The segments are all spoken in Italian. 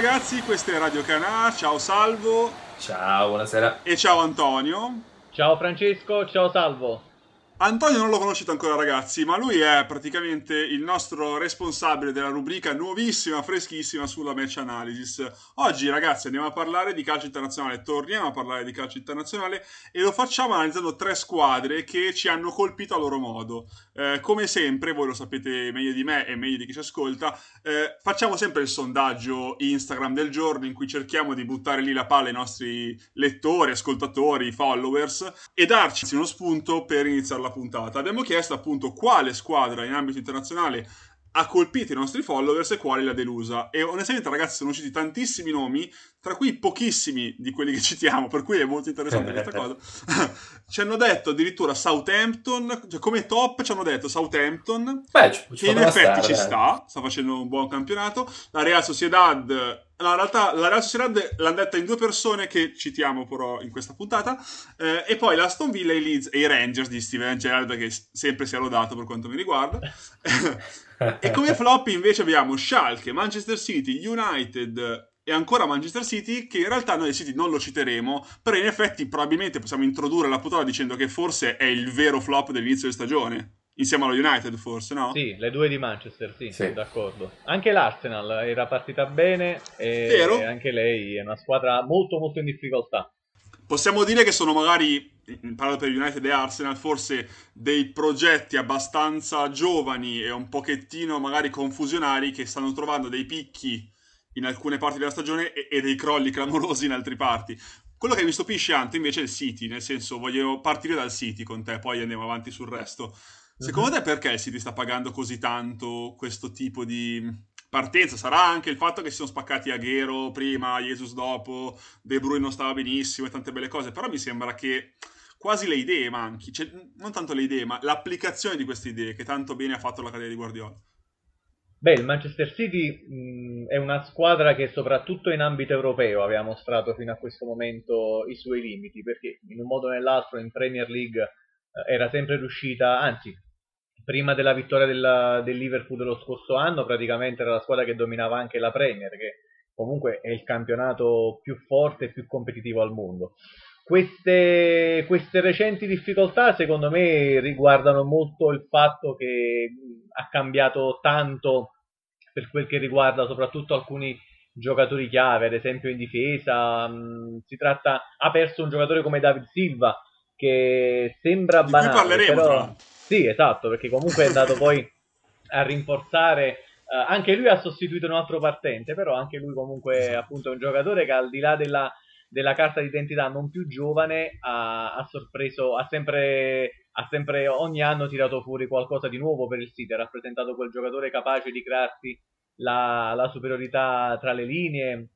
ragazzi, questo è Radio Canà, ciao Salvo. Ciao, buonasera. E ciao Antonio. Ciao Francesco, ciao Salvo. Antonio non lo conoscete ancora ragazzi, ma lui è praticamente il nostro responsabile della rubrica nuovissima, freschissima sulla match analysis. Oggi ragazzi andiamo a parlare di calcio internazionale, torniamo a parlare di calcio internazionale e lo facciamo analizzando tre squadre che ci hanno colpito a loro modo. Eh, come sempre, voi lo sapete meglio di me e meglio di chi ci ascolta, eh, facciamo sempre il sondaggio Instagram del giorno in cui cerchiamo di buttare lì la palla ai nostri lettori, ascoltatori, followers e darci uno spunto per iniziare la la puntata, abbiamo chiesto appunto quale squadra in ambito internazionale ha colpito i nostri followers e quale l'ha delusa. E onestamente, ragazzi, sono usciti tantissimi nomi, tra cui pochissimi di quelli che citiamo, per cui è molto interessante questa cosa. ci hanno detto addirittura Southampton, cioè come top ci hanno detto Southampton, Beh, ci, che in effetti stare, ci sta, sta facendo un buon campionato. La Real Sociedad No, in realtà la Real Sociedad l'hanno detta in due persone che citiamo però in questa puntata, eh, e poi l'Aston Villa e i Leeds e i Rangers di Steven Gerrard che sempre si è lodato per quanto mi riguarda. e come flop invece abbiamo Schalke, Manchester City, United e ancora Manchester City che in realtà noi City non lo citeremo, però in effetti probabilmente possiamo introdurre la puntata dicendo che forse è il vero flop dell'inizio di stagione insieme allo United forse, no? Sì, le due di Manchester, sì, sì. d'accordo. Anche l'Arsenal era partita bene e Vero. anche lei è una squadra molto molto in difficoltà. Possiamo dire che sono magari, parlo per United e Arsenal, forse dei progetti abbastanza giovani e un pochettino magari confusionari che stanno trovando dei picchi in alcune parti della stagione e, e dei crolli clamorosi in altre parti. Quello che mi stupisce Ante invece è il City, nel senso voglio partire dal City con te, poi andiamo avanti sul resto. Secondo te perché il City sta pagando così tanto questo tipo di partenza? Sarà anche il fatto che si sono spaccati Aguero prima, Jesus dopo, De Bruyne non stava benissimo e tante belle cose, però mi sembra che quasi le idee manchi, cioè, non tanto le idee, ma l'applicazione di queste idee che tanto bene ha fatto la carriera di Guardiola. Beh, il Manchester City mh, è una squadra che soprattutto in ambito europeo aveva mostrato fino a questo momento i suoi limiti, perché in un modo o nell'altro in Premier League eh, era sempre riuscita, anzi prima della vittoria del, del Liverpool dello scorso anno praticamente era la squadra che dominava anche la Premier, che comunque è il campionato più forte e più competitivo al mondo. Queste, queste, recenti difficoltà secondo me riguardano molto il fatto che ha cambiato tanto per quel che riguarda soprattutto alcuni giocatori chiave, ad esempio in difesa, si tratta, ha perso un giocatore come David Silva che sembra banale, cui parleremo, però... Sì, esatto, perché comunque è andato poi a rinforzare. Uh, anche lui ha sostituito un altro partente, però anche lui comunque esatto. appunto è un giocatore che al di là della, della carta d'identità non più giovane ha, ha sorpreso, ha sempre, ha sempre, ogni anno tirato fuori qualcosa di nuovo per il City, ha rappresentato quel giocatore capace di crearsi la, la superiorità tra le linee,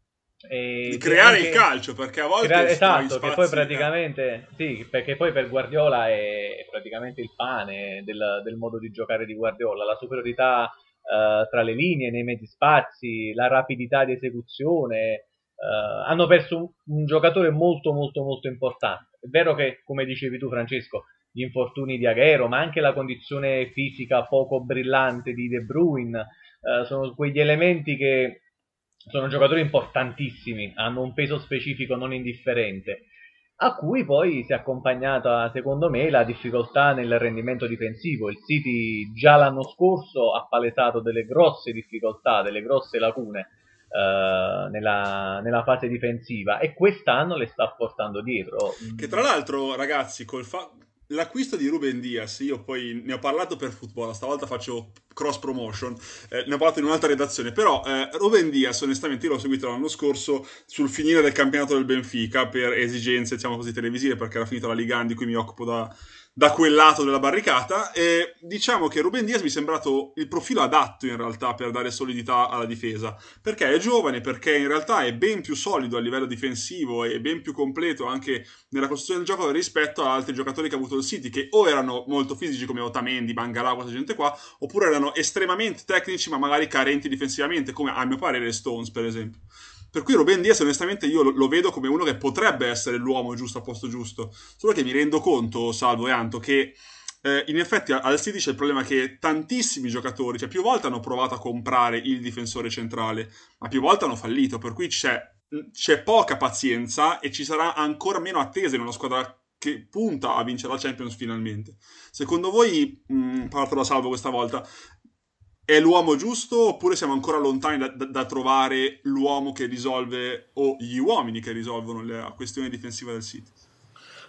di creare il calcio perché a volte crea- esatto che poi praticamente sì perché poi per Guardiola è praticamente il pane del, del modo di giocare di Guardiola. La superiorità uh, tra le linee nei mezzi spazi la rapidità di esecuzione uh, hanno perso un, un, giocatore molto molto molto importante. È vero che come dicevi tu Francesco gli infortuni di Aguero ma anche la condizione fisica poco brillante di De Bruyne uh, sono quegli elementi che sono giocatori importantissimi, hanno un peso specifico non indifferente, a cui poi si è accompagnata, secondo me, la difficoltà nel rendimento difensivo. Il City già l'anno scorso ha palesato delle grosse difficoltà, delle grosse lacune uh, nella, nella, fase difensiva e quest'anno le sta portando dietro. Che tra l'altro, ragazzi, col fatto l'acquisto di Ruben Diaz, io poi ne ho parlato per football, stavolta faccio cross promotion, eh, ne ho parlato in un'altra redazione, però eh, Ruben Diaz onestamente io l'ho seguito l'anno scorso sul finire del campionato del Benfica per esigenze, diciamo così, televisive, perché era finita la Liga di cui mi occupo da, da quel lato della barricata e diciamo che Ruben Diaz mi è sembrato il profilo adatto in realtà per dare solidità alla difesa perché è giovane, perché in realtà è ben più solido a livello difensivo e ben più completo anche nella costruzione del gioco rispetto ad altri giocatori che ha avuto il City che o erano molto fisici come Otamendi, Bangalà, questa gente qua oppure erano estremamente tecnici ma magari carenti difensivamente come a mio parere Stones per esempio per cui Ruben Diaz, onestamente, io lo, lo, vedo come uno che potrebbe essere l'uomo giusto a posto giusto. Solo che mi rendo conto, Salvo e Anto, che eh, in effetti al City c'è il problema che tantissimi giocatori, cioè più volte hanno provato a comprare il difensore centrale, ma più volte hanno fallito, per cui c'è, c'è poca pazienza e ci sarà ancora meno attesa in una squadra che punta a vincere la Champions finalmente. Secondo voi, mh, parto da salvo questa volta, è l'uomo giusto oppure siamo ancora lontani da, da, da, trovare l'uomo che risolve o gli uomini che risolvono la questione difensiva del City?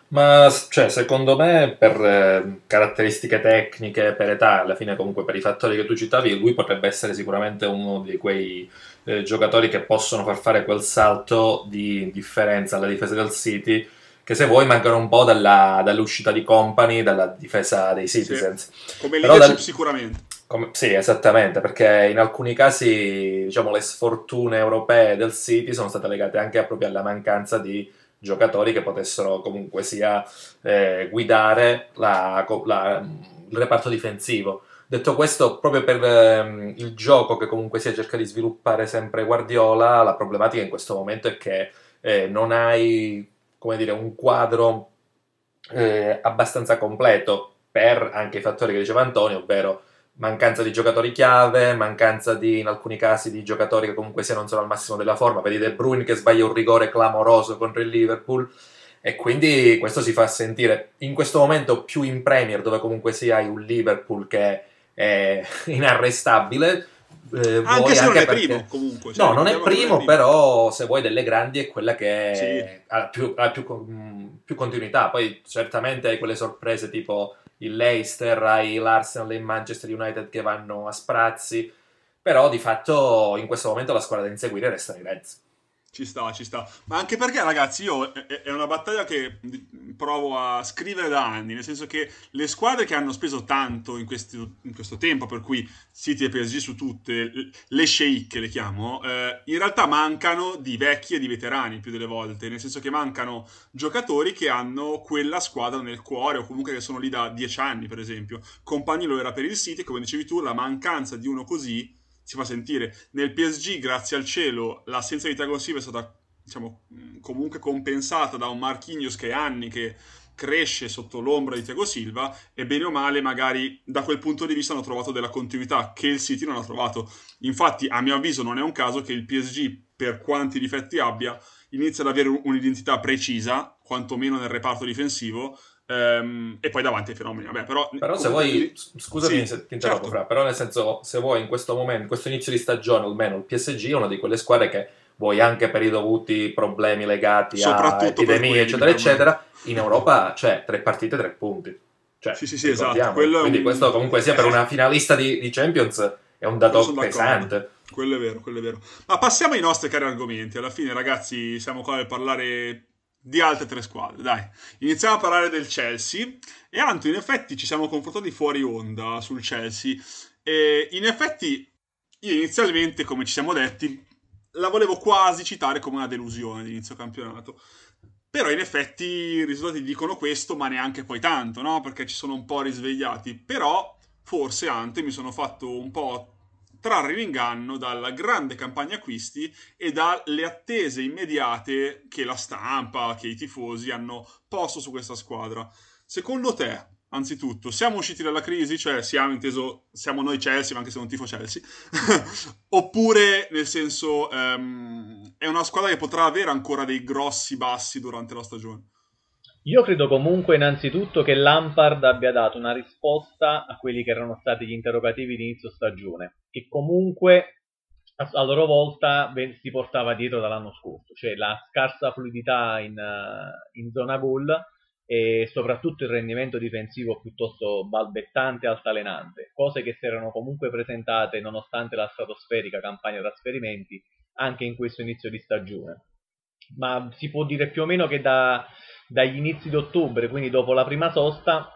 Ma cioè, secondo me, per eh, caratteristiche tecniche, per età, alla fine, comunque per i fattori che tu citavi, lui potrebbe essere sicuramente uno di quei eh, giocatori che possono far fare quel salto di differenza alla difesa del City. Che se vuoi mancano un po' dalla, dall'uscita di Company, dalla difesa dei Citizens. Sì, come leadership dal... sicuramente. Come, sì, esattamente, perché in alcuni casi diciamo, le sfortune europee del City sono state legate anche proprio alla mancanza di giocatori che potessero comunque sia eh, guidare la, la, il reparto difensivo. Detto questo, proprio per ehm, il gioco che comunque sia cerca di sviluppare sempre Guardiola, la problematica in questo momento è che eh, non hai, dire, un quadro eh, abbastanza completo per anche i fattori che diceva Antonio, ovvero mancanza di giocatori chiave, mancanza di, in alcuni casi di giocatori che comunque sia non sono al massimo della forma, vedi De Bruyne che sbaglia un rigore clamoroso contro il Liverpool e quindi questo si fa sentire in questo momento più in Premier dove comunque sia hai un Liverpool che è inarrestabile eh, anche se anche non è perché... primo comunque cioè, no non è primo non però se vuoi delle grandi è quella che sì. ha, più, ha più, più continuità. Poi certamente hai quelle sorprese tipo il Leicester, hai l'Arsenal e il Manchester United che vanno a sprazzi, però di fatto in questo momento la squadra da inseguire resta i Reds. Ci sta, ci sta. Ma anche perché, ragazzi, io è una battaglia che provo a scrivere da anni, nel senso che le squadre che hanno speso tanto in, questi, in questo tempo, per cui City e PSG su tutte, le sceicche le chiamo, eh, in realtà mancano di vecchi e di veterani più delle volte, nel senso che mancano giocatori che hanno quella squadra nel cuore o comunque che sono lì da dieci anni, per esempio. Compagni lo era per il City, come dicevi tu, la mancanza di uno così si fa sentire. Nel PSG, grazie al cielo, l'assenza di Thiago Silva è stata diciamo, comunque compensata da un Marquinhos che è anni che cresce sotto l'ombra di Thiago Silva e bene o male magari da quel punto di vista hanno trovato della continuità che il City non ha trovato. Infatti, a mio avviso, non è un caso che il PSG, per quanti difetti abbia, inizia ad avere un'identità precisa, quantomeno nel reparto difensivo, Ehm, e poi davanti ai fenomeni. Vabbè, però, però se vuoi, scusami sì, se ti interrompo, certo. però nel senso, se vuoi in questo momento, in questo inizio di stagione, almeno il PSG è una di quelle squadre che vuoi anche per i dovuti problemi legati a epidemie, eccetera, eccetera, in Europa c'è tre partite, tre punti. Cioè, sì, sì, sì, esatto. Quindi un... questo comunque sia per una finalista di, di Champions è un dato pesante. Quello è vero, quello è vero. Ma passiamo ai nostri cari argomenti. Alla fine, ragazzi, siamo qua per parlare di altre tre squadre. Dai, iniziamo a parlare del Chelsea. E Anto, in effetti ci siamo confrontati fuori onda sul Chelsea. E in effetti, io inizialmente, come ci siamo detti, la volevo quasi citare come una delusione di inizio campionato. Però in effetti i risultati dicono questo, ma neanche poi tanto, no? Perché ci sono un po' risvegliati. Però forse, Ante, mi sono fatto un po' trarre in inganno dalla grande campagna acquisti e dalle attese immediate che la stampa, che i tifosi hanno posto su questa squadra. Secondo te, anzitutto, siamo usciti dalla crisi? Cioè, siamo inteso, siamo noi Chelsea, ma anche se non tifo Chelsea? Oppure, nel senso, um, è una squadra che potrà avere ancora dei grossi bassi durante la stagione? Io credo comunque innanzitutto che Lampard abbia dato una risposta a quelli che erano stati gli interrogativi di inizio stagione, che comunque a loro volta si portava dietro dall'anno scorso, cioè la scarsa fluidità in, eh, in zona gol e soprattutto il rendimento difensivo piuttosto balbettante e altalenante, cose che si erano comunque presentate nonostante la stratosferica campagna trasferimenti anche in questo inizio di stagione. Ma si può dire più o meno che da, dagli inizi di ottobre, quindi dopo la prima sosta,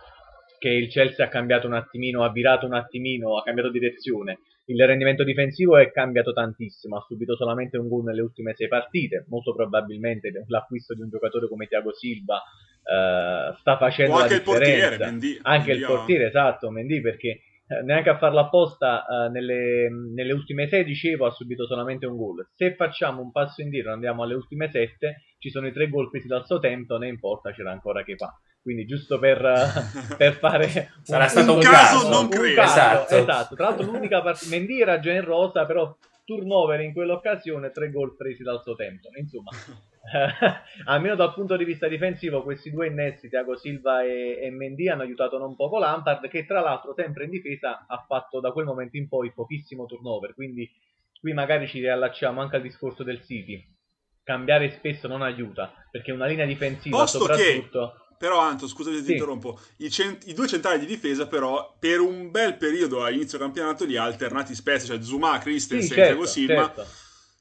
che il Chelsea ha cambiato un attimino, ha virato un attimino, ha cambiato direzione. Il rendimento difensivo è cambiato tantissimo, ha subito solamente un gol nelle ultime sei partite, molto probabilmente l'acquisto di un giocatore come Thiago Silva eh, sta facendo o anche la differenza. Il portiere, Mendy, anche Mendy il portiere, esatto, Mendy perché eh, neanche a farlo apposta, uh, nelle, nelle, ultime 6 dicevo ha subito solamente un gol. Se facciamo un passo indietro, andiamo alle ultime 7, ci sono i tre gol presi dal suo tempo, ne importa, c'era ancora che fa. Quindi giusto per, per fare Sarà un, stato un caso, caso, non credo. Esatto. esatto. Tra l'altro l'unica partita, Mendy era già in rosa, però turnover in quell'occasione, tre gol presi dal suo tempo. Insomma, almeno dal punto di vista difensivo, questi due innesti, Thiago Silva e, e Mendy, hanno aiutato non poco Lampard, che tra l'altro, sempre in difesa, ha fatto da quel momento in poi pochissimo turnover. Quindi, qui magari ci riallacciamo anche al discorso del City. Cambiare spesso non aiuta, perché una linea difensiva, Posto soprattutto. Che però, Anto, scusami se sì. ti interrompo. I, cent- I, due centrali di difesa, però, per un bel periodo a inizio campionato li ha alternati spesso. Cioè, Zuma, Christensen, sì, certo, Silva certo.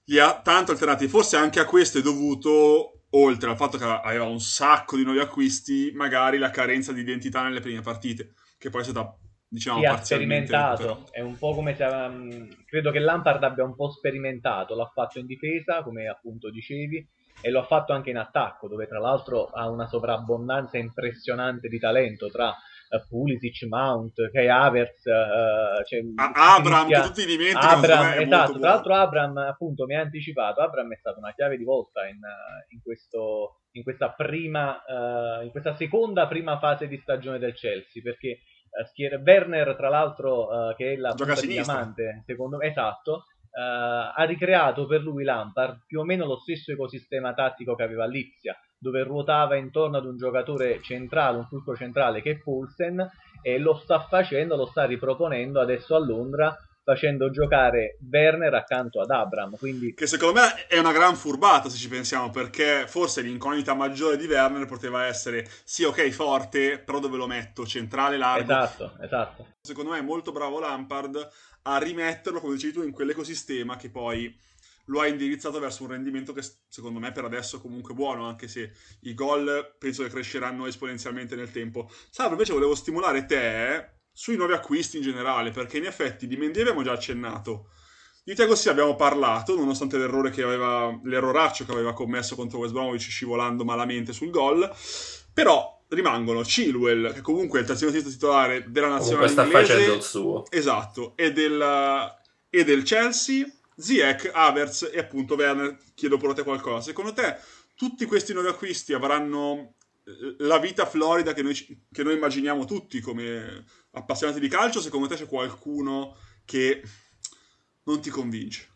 li ha tanto alternati. Forse anche a questo è dovuto, oltre al fatto che aveva un sacco di nuovi acquisti, magari la carenza di identità nelle prime partite, che poi è stata diciamo sì, ha sperimentato è un po' come se um, credo che Lampard abbia un po' sperimentato l'ha fatto in difesa come appunto dicevi e lo ha fatto anche in attacco, dove tra l'altro ha una sovrabbondanza impressionante di talento tra uh, Pulisic, Mount, Kai Havertz, uh, cioè, Abram, che tutti dimenticano. Abram, esatto, tra l'altro Abram appunto mi ha anticipato, Abram è stata una chiave di volta in, in, questo, in questa prima, uh, in questa seconda prima fase di stagione del Chelsea, perché Schier Werner, tra l'altro, che è la punta diamante, secondo me, esatto, Uh, ha ricreato per lui Lampard più o meno lo stesso ecosistema tattico che aveva Lipsia, dove ruotava intorno ad un giocatore centrale, un fulcro centrale che è Poulsen, e lo sta facendo, lo sta riproponendo adesso a Londra, facendo giocare Werner accanto ad Abram. Quindi... Che secondo me è una gran furbata se ci pensiamo, perché forse l'incognita maggiore di Werner poteva essere sì, ok, forte, però dove lo metto? Centrale, largo. Esatto, esatto. Secondo me è molto bravo Lampard a rimetterlo, come dicevi tu, in quell'ecosistema che poi lo ha indirizzato verso un rendimento che secondo me per adesso è comunque buono, anche se i gol penso che cresceranno esponenzialmente nel tempo. Salvo invece volevo stimolare te sui nuovi acquisti in generale, perché in effetti di Mendy abbiamo già accennato. Di Thiago sì abbiamo parlato, nonostante l'errore che aveva, l'erroraccio che aveva commesso contro West Bromwich scivolando malamente sul gol. Però rimangono Chilwell, che comunque è il terzino titolare della nazionale sta inglese. facendo il suo. Esatto, e del, e del Chelsea, Ziyech, Havertz e appunto Werner. Chiedo pure a te qualcosa. Secondo te tutti questi nuovi acquisti avranno la vita florida che noi, che noi immaginiamo tutti come appassionati di calcio? Secondo te c'è qualcuno che non ti convince?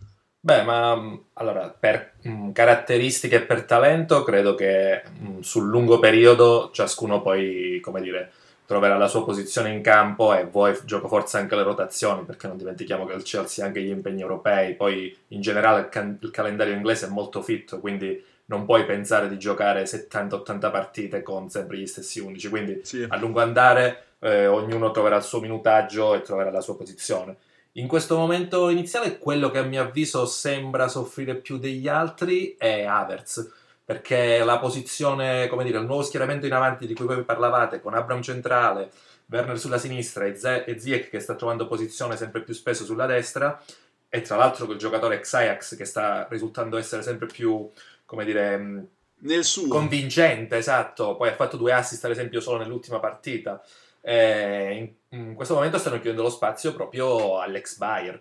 Beh, ma mm, allora, per mh, mm, caratteristiche e per talento, credo che mh, mm, sul lungo periodo ciascuno poi, come dire, troverà la sua posizione in campo e vuoi gioco forse anche le rotazioni, perché non dimentichiamo che il Chelsea ha anche gli impegni europei, poi in generale il, can- il calendario inglese è molto fitto, quindi non puoi pensare di giocare 70-80 partite con sempre gli stessi 11, quindi sì. a lungo andare eh, ognuno troverà il suo minutaggio e troverà la sua posizione. In questo momento iniziale quello che a mio avviso sembra soffrire più degli altri è Havertz, perché la posizione, come dire, il nuovo schieramento in avanti di cui voi parlavate, con Abram centrale, Werner sulla sinistra e, Z- e Ziyech che sta trovando posizione sempre più spesso sulla destra, e tra l'altro quel giocatore Xayax che sta risultando essere sempre più, come dire, nel suo. convincente, esatto, poi ha fatto due assist ad esempio solo nell'ultima partita eh, in, in, questo momento stanno chiudendo lo spazio proprio all'ex Bayer.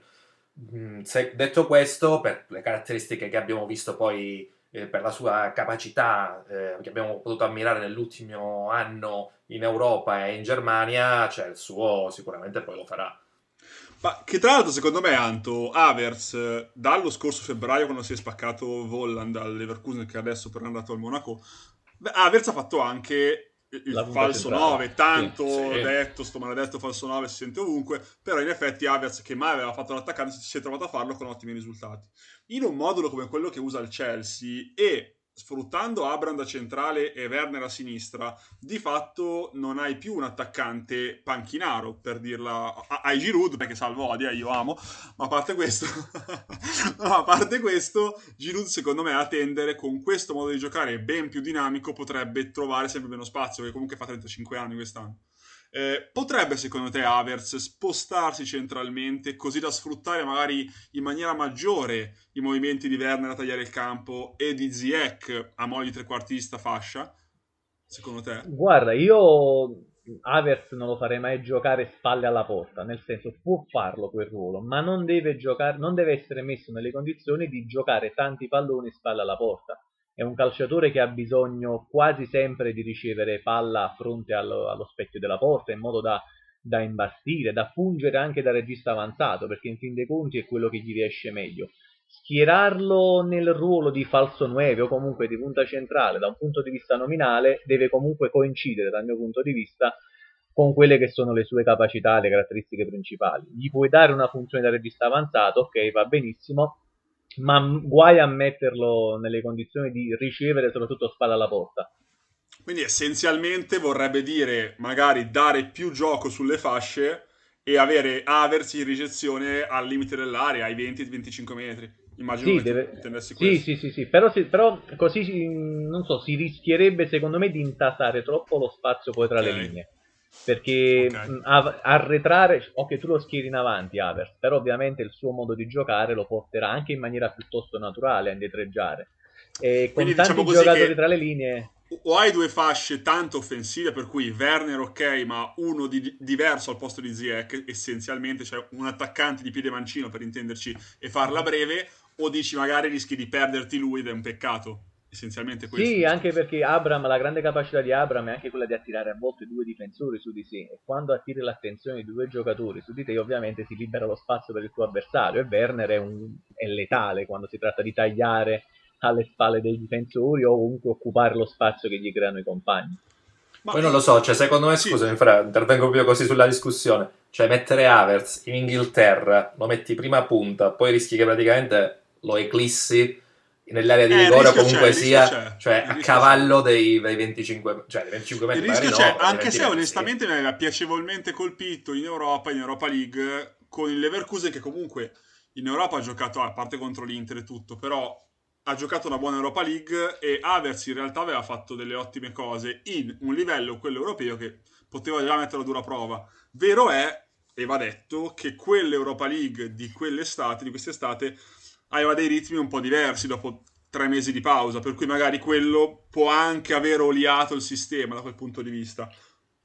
Mm, se, detto questo, per le caratteristiche che abbiamo visto poi eh, per la sua capacità eh, che abbiamo potuto ammirare nell'ultimo anno in Europa e in Germania, cioè il suo sicuramente poi lo farà. Ma che tra l'altro, secondo me, Anto, Avers, dallo scorso febbraio, quando si è spaccato Volland al Leverkusen, che adesso però è andato al Monaco, Avers ha fatto anche il falso 9, tanto sì, sì. detto, sto maledetto falso 9 si sente ovunque, però in effetti Havertz che mai aveva fatto l'attaccante si è trovato a farlo con ottimi risultati. In un modulo come quello che usa il Chelsea e sfruttando Abram da centrale e Werner a sinistra, di fatto non hai più un attaccante panchinaro, per dirla. Hai Giroud, perché salvo Odia, io amo, ma a parte questo, a parte questo, Giroud secondo me a tendere con questo modo di giocare ben più dinamico potrebbe trovare sempre meno spazio, perché comunque fa 35 anni quest'anno. Eh, potrebbe secondo te Havertz spostarsi centralmente così da sfruttare magari in maniera maggiore i movimenti di Werner a tagliare il campo e di Ziyech a mo' di trequartista fascia? Secondo te? Guarda, io Avers non lo farei mai giocare spalle alla porta, nel senso può farlo quel ruolo, ma non deve, giocare, non deve essere messo nelle condizioni di giocare tanti palloni spalle alla porta. È un calciatore che ha bisogno quasi sempre di ricevere palla a fronte allo, allo specchio della porta in modo da, da imbastire, da fungere anche da regista avanzato, perché in fin dei conti è quello che gli riesce meglio schierarlo nel ruolo di falso 9 o comunque di punta centrale da un punto di vista nominale deve comunque coincidere dal mio punto di vista con quelle che sono le sue capacità, le caratteristiche principali. Gli puoi dare una funzione da regista avanzato, ok, va benissimo, ma guai a metterlo nelle condizioni di ricevere soprattutto spalla alla porta. Quindi essenzialmente vorrebbe dire magari dare più gioco sulle fasce e avere Aversi in ricezione al limite dell'area, ai 20-25 metri. Immagino sì, che deve... intendessi sì, sì, sì, sì, però, sì, però così non so, si rischierebbe secondo me di intasare troppo lo spazio poi tra okay. le linee. Perché okay. a- arretrare, ok, tu lo schieri in avanti, Avers, però ovviamente il suo modo di giocare lo porterà anche in maniera piuttosto naturale a indietreggiare. E con Quindi, tanti diciamo giocatori che... tra le linee o hai due fasce tanto offensive, per cui Werner ok, ma uno di, diverso al posto di Ziyech, essenzialmente, cioè un attaccante di piede mancino per intenderci e farla breve, o dici magari rischi di perderti lui ed è un peccato. Essenzialmente questo. Sì, anche perché Abram, la grande capacità di Abram è anche quella di attirare a volte due difensori su di sé e quando attiri l'attenzione di due giocatori su di te ovviamente si libera lo spazio per il tuo avversario e Werner è, un, è letale quando si tratta di tagliare alle spalle dei difensori o comunque occupare lo spazio che gli creano i compagni. Ma Poi non lo so, cioè secondo me, sì. scusami, Fra, intervengo proprio così sulla discussione. Cioè, mettere Havertz in Inghilterra, lo metti prima punta, poi rischi che praticamente lo eclissi nell'area di eh, rigore comunque sia cioè, a cavallo dei, dei, 25, cioè, dei 25 metri. Il rischio c'è, no, anche se onestamente sì. mi aveva piacevolmente colpito in Europa, in Europa League, con il Leverkusen che comunque in Europa ha giocato, a parte contro l'Inter e tutto, però ha giocato una buona Europa League e Avers in realtà aveva fatto delle ottime cose in un livello, quello europeo, che poteva già mettere a dura prova. Vero è, e va detto, che quell'Europa League di quell'estate, di quest'estate, aveva dei ritmi un po' diversi dopo tre mesi di pausa, per cui magari quello può anche aver oliato il sistema da quel punto di vista.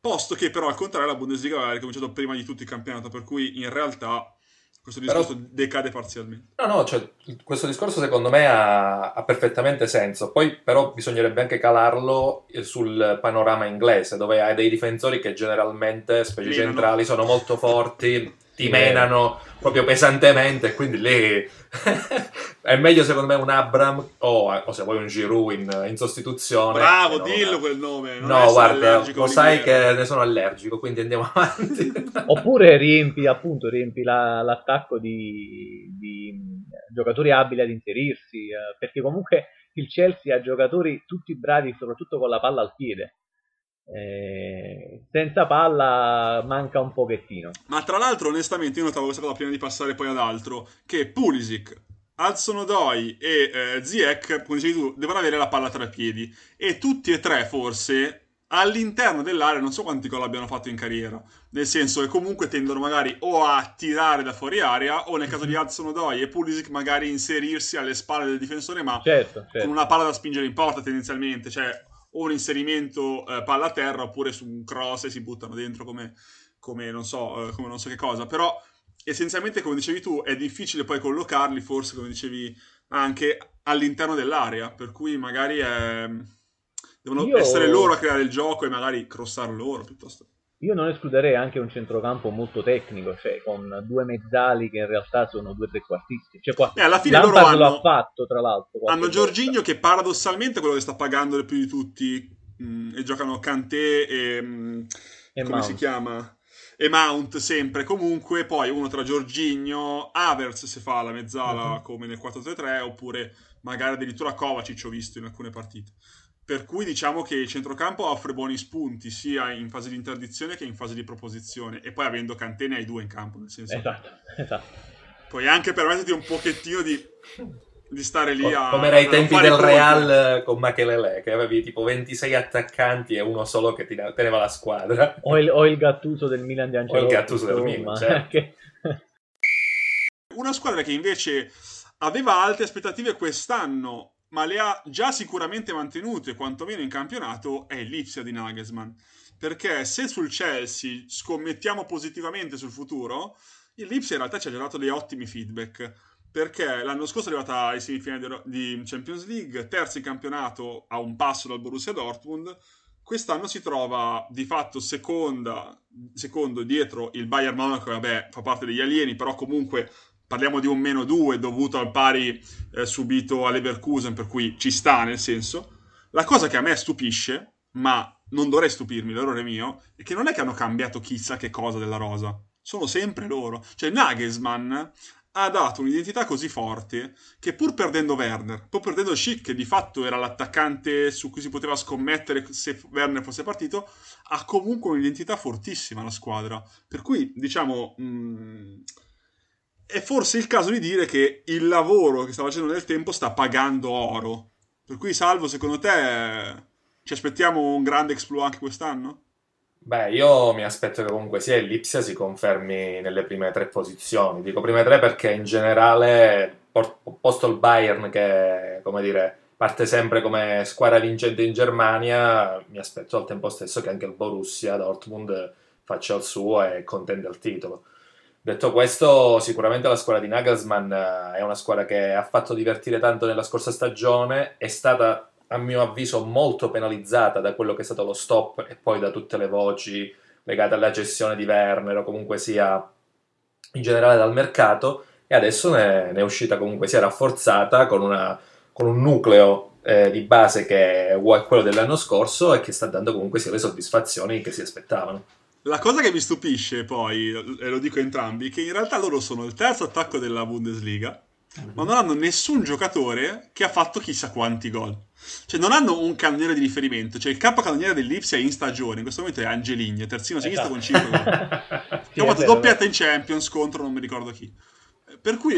Posto che però al contrario la Bundesliga aveva cominciato prima di tutto il campionato, per cui in realtà questo discorso Però, decade parzialmente. No, no, cioè, questo discorso secondo me ha, ha, perfettamente senso. Poi però bisognerebbe anche calarlo sul panorama inglese, dove hai dei difensori che generalmente, specie centrali, sono molto forti, ti menano proprio pesantemente, quindi lì è meglio secondo me un Abram o, o se vuoi un Giroud in, in sostituzione. Bravo, dillo quel nome. no, guarda, lo sai che ne sono allergico, quindi andiamo avanti. Oppure riempi appunto riempi la, l'attacco di, di, giocatori abili ad inserirsi, eh, perché comunque il Chelsea ha giocatori tutti bravi, soprattutto con la palla al piede. Eh, senza palla manca un pochettino. Ma tra l'altro, onestamente, io notavo questa cosa prima di passare poi ad altro: che Pulisic, Hudson Odoi e eh, Ziek, come dicevi tu, devono avere la palla tra i piedi. E tutti e tre, forse, all'interno dell'area, non so quanti gol abbiano fatto in carriera. Nel senso che comunque tendono magari o a tirare da fuori area, o nel caso di Hudson Odoi e Pulisic, magari inserirsi alle spalle del difensore, ma certo, certo. con una palla da spingere in porta tendenzialmente. Cioè o un inserimento eh, palla a terra oppure su un cross e si buttano dentro come, come, non so, eh, come non so che cosa. Però essenzialmente, come dicevi tu, è difficile poi collocarli, forse come dicevi anche all'interno dell'area, per cui magari è... devono Io... essere loro a creare il gioco e magari crossare loro piuttosto. Io non escluderei anche un centrocampo molto tecnico, cioè con due mezzali che in realtà sono due trequartisti. Cioè, qua, eh, alla fine Lampard loro hanno, lo ha fatto, tra l'altro. Hanno Giorginio che paradossalmente è quello che sta pagando più di tutti mh, mm, e giocano Kanté e, mh, mm, e come Mount. si chiama? E Mount sempre. Comunque poi uno tra Giorginio, Avers se fa la mezzala uh-huh. come nel 4-3-3 oppure magari addirittura Kovacic ho visto in alcune partite. Per cui diciamo che il centrocampo offre buoni spunti sia in fase di interdizione che in fase di proposizione. E poi avendo Cantene hai due in campo, nel senso. Esatto, esatto. Puoi anche permetterti un pochettino di, di stare lì a. Come era ai tempi del Real con Machelele, che avevi tipo 26 attaccanti e uno solo che teneva la squadra. O il, o il Gattuso del Milan di Ancelotti. O il Gattuso del Milan, certo. Una squadra che invece aveva alte aspettative quest'anno ma le ha già sicuramente mantenute, quantomeno in campionato, è l'Ipsia di Nagelsmann. Perché se sul Chelsea scommettiamo positivamente sul futuro, l'Ipsia in realtà ci ha dato dei ottimi feedback. Perché l'anno scorso è arrivata ai semifinali di Champions League, terzo in campionato a un passo dal Borussia Dortmund. Quest'anno si trova di fatto seconda, secondo dietro il Bayern Monaco, vabbè fa parte degli alieni, però comunque parliamo di un meno 2 dovuto al pari eh, subito all'Everkusen, per cui ci sta nel senso. La cosa che a me stupisce, ma non dovrei stupirmi, l'errore mio, è che non è che hanno cambiato chissà che cosa della rosa. Sono sempre loro. Cioè Nagelsmann ha dato un'identità così forte che pur perdendo Werner, pur perdendo Schick, che di fatto era l'attaccante su cui si poteva scommettere se Werner fosse partito, ha comunque un'identità fortissima la squadra. Per cui, diciamo, mh, mm, è forse il caso di dire che il lavoro che sta facendo nel tempo sta pagando oro. Per cui, Salvo, secondo te ci aspettiamo un grande exploit anche quest'anno? Beh, io mi aspetto che comunque sia il Lipsia si confermi nelle prime tre posizioni. Dico prime tre perché in generale, posto il Bayern che, come dire, parte sempre come squadra vincente in Germania, mi aspetto al tempo stesso che anche il Borussia Dortmund faccia il suo e contenda il titolo. Detto questo, sicuramente la squadra di Nagelsmann eh, è una squadra che ha fatto divertire tanto nella scorsa stagione, è stata a mio avviso molto penalizzata da quello che è stato lo stop e poi da tutte le voci legate alla gestione di Werner o comunque sia in generale dal mercato e adesso ne, ne è uscita comunque sia rafforzata con, una, con un nucleo eh, di base che è quello dell'anno scorso e che sta dando comunque sia le soddisfazioni che si aspettavano. La cosa che mi stupisce poi, e lo dico entrambi, è che in realtà loro sono il terzo attacco della Bundesliga, ma non hanno nessun giocatore che ha fatto chissà quanti gol. Cioè non hanno un cannoniere di riferimento, cioè il capocannoniere dell'Ipsia in stagione, in questo momento è Angeligno, terzino sinistro con 5 gol. che ha fatto doppietta in Champions contro non mi ricordo chi. Per cui,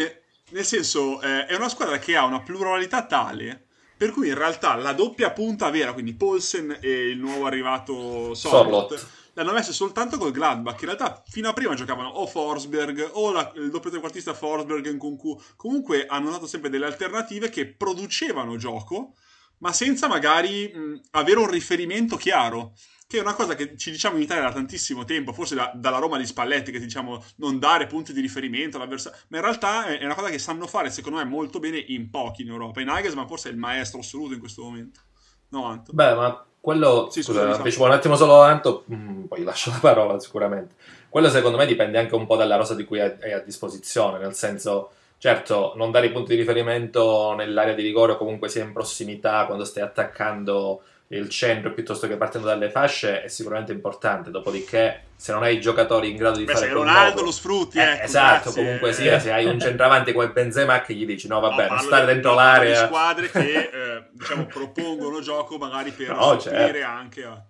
nel senso, eh, è una squadra che ha una pluralità tale per cui in realtà la doppia punta vera, quindi Paulsen e il nuovo arrivato Sorlot, l'hanno messa soltanto col Gladbach. In realtà fino a prima giocavano o Forsberg o la, il doppio trequartista Forsberg e Nkunku. Comunque hanno dato sempre delle alternative che producevano gioco, ma senza magari mh, avere un riferimento chiaro. Che è una cosa che ci diciamo in Italia da tantissimo tempo, forse da, dalla Roma di Spalletti, che diciamo non dare punti di riferimento all'avversario. Ma in realtà è, è una cosa che sanno fare, secondo me, molto bene in pochi in Europa. In Nagelsmann forse è il maestro assoluto in questo momento. No, Anto. Beh, ma quello, sì, scusa, scusa un attimo solo Anto, mm, poi lascio la parola sicuramente. Quello secondo me dipende anche un po' dalla rosa di cui hai a disposizione, nel senso, certo, non dare i punti di riferimento nell'area di rigore o comunque sia in prossimità quando stai attaccando il centro piuttosto che partendo dalle fasce è sicuramente importante. Dopodiché, se non hai giocatori in grado di Beh, fare se Ronaldo lo sfrutti, eh, ecco, esatto. Grazie. Comunque sia, se hai un centravanti come Benzema che gli dici no, vabbè, no, non stare dentro no, l'area. Di squadre che eh, diciamo propongono gioco magari per no, certo. anche a.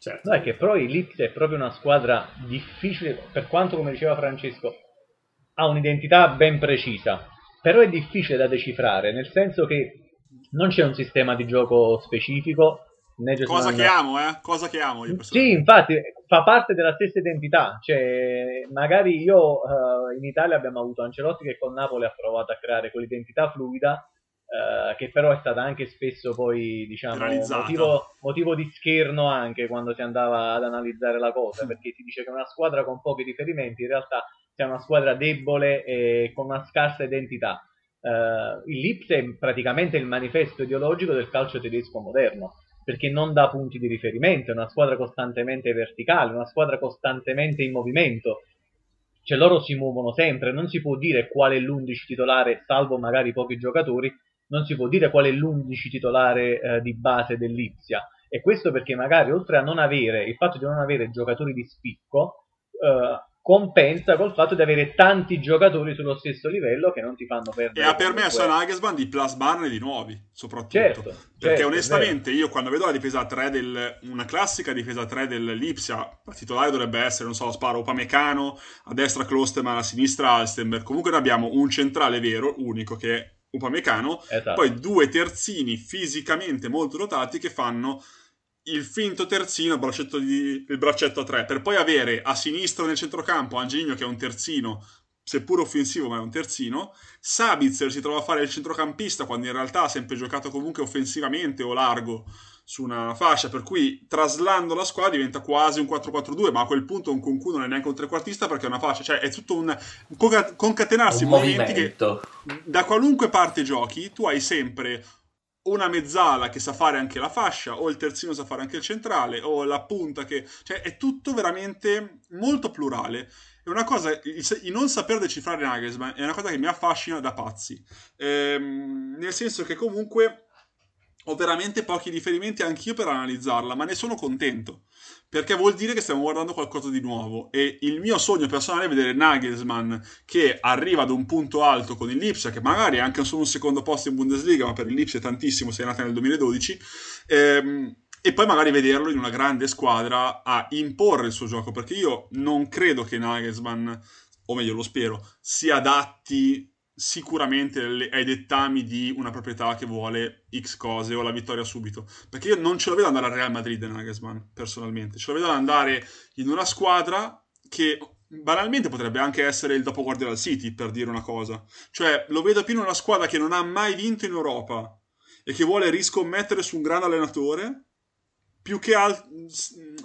Certo. No, è che però il Leeds è proprio una squadra difficile, per quanto come diceva Francesco, ha un'identità ben precisa, però è difficile da decifrare, nel senso che non c'è un sistema di gioco specifico. Cosa che amo, eh? Cosa che amo Sì, infatti, fa parte della stessa identità. Cioè, magari io uh, in Italia abbiamo avuto Ancelotti che con Napoli ha provato a creare quell'identità fluida, uh, che però è stata anche spesso poi, diciamo, motivo, motivo, di scherno anche quando si andava ad analizzare la cosa, perché si dice che una squadra con pochi riferimenti in realtà sia una squadra debole e con una scarsa identità Uh, il Lips è praticamente il manifesto ideologico del calcio tedesco moderno, perché non dà punti di riferimento, è una squadra costantemente verticale, una squadra costantemente in movimento. Cioè loro si muovono sempre, non si può dire qual è l'11 titolare, salvo magari pochi giocatori, non si può dire qual è l'11 titolare uh, di base dell'Ipsia. E questo perché magari oltre a non avere, il fatto di non avere giocatori di spicco, uh, compensa col fatto di avere tanti giocatori sullo stesso livello che non ti fanno perdere. E ha permesso a Nagelsmann di plasmarne di nuovi, soprattutto. Certo, perché certo, onestamente io quando vedo la difesa 3 del una classica difesa 3 dell'Ipsia, la titolare dovrebbe essere, non so, sparo Upamecano, a destra Klosterman, a sinistra Alstenberg. Comunque noi abbiamo un centrale vero, unico che è Upamecano, esatto. poi due terzini fisicamente molto dotati che fanno il finto terzino, il braccetto, di, il braccetto a tre, per poi avere a sinistra nel centrocampo Angelino che è un terzino seppur offensivo, ma è un terzino. Sabitzer si trova a fare il centrocampista quando in realtà ha sempre giocato comunque offensivamente o largo su una fascia, per cui traslando la squadra diventa quasi un 4-4-2, ma a quel punto un Concu non è neanche un trequartista perché è una fascia, cioè è tutto un concatenarsi un movimenti che da qualunque parte giochi tu hai sempre una mezzala che sa fare anche la fascia, o il terzino sa fare anche il centrale, o la punta che... cioè è tutto veramente molto plurale. È una cosa, il, non saper decifrare Nagelsmann è una cosa che mi affascina da pazzi. Ehm, nel senso che comunque ho veramente pochi riferimenti anch'io per analizzarla, ma ne sono contento. Perché vuol dire che stiamo guardando qualcosa di nuovo. E il mio sogno personale è vedere Nagelsmann che arriva ad un punto alto con il Lipsia, che magari è anche solo un secondo posto in Bundesliga, ma per il Lipsia è tantissimo, sei nata nel 2012. Ehm, e poi magari vederlo in una grande squadra a imporre il suo gioco. Perché io non credo che Nagelsmann, o meglio lo spero, si adatti sicuramente ai dettami di una proprietà che vuole X cose o la vittoria subito. Perché io non ce lo vedo andare al Real Madrid Nagelsmann, personalmente. Ce lo vedo andare in una squadra che banalmente potrebbe anche essere il dopo Guardiola City, per dire una cosa. Cioè, lo vedo più in una squadra che non ha mai vinto in Europa e che vuole riscommettere su un grande allenatore più che al,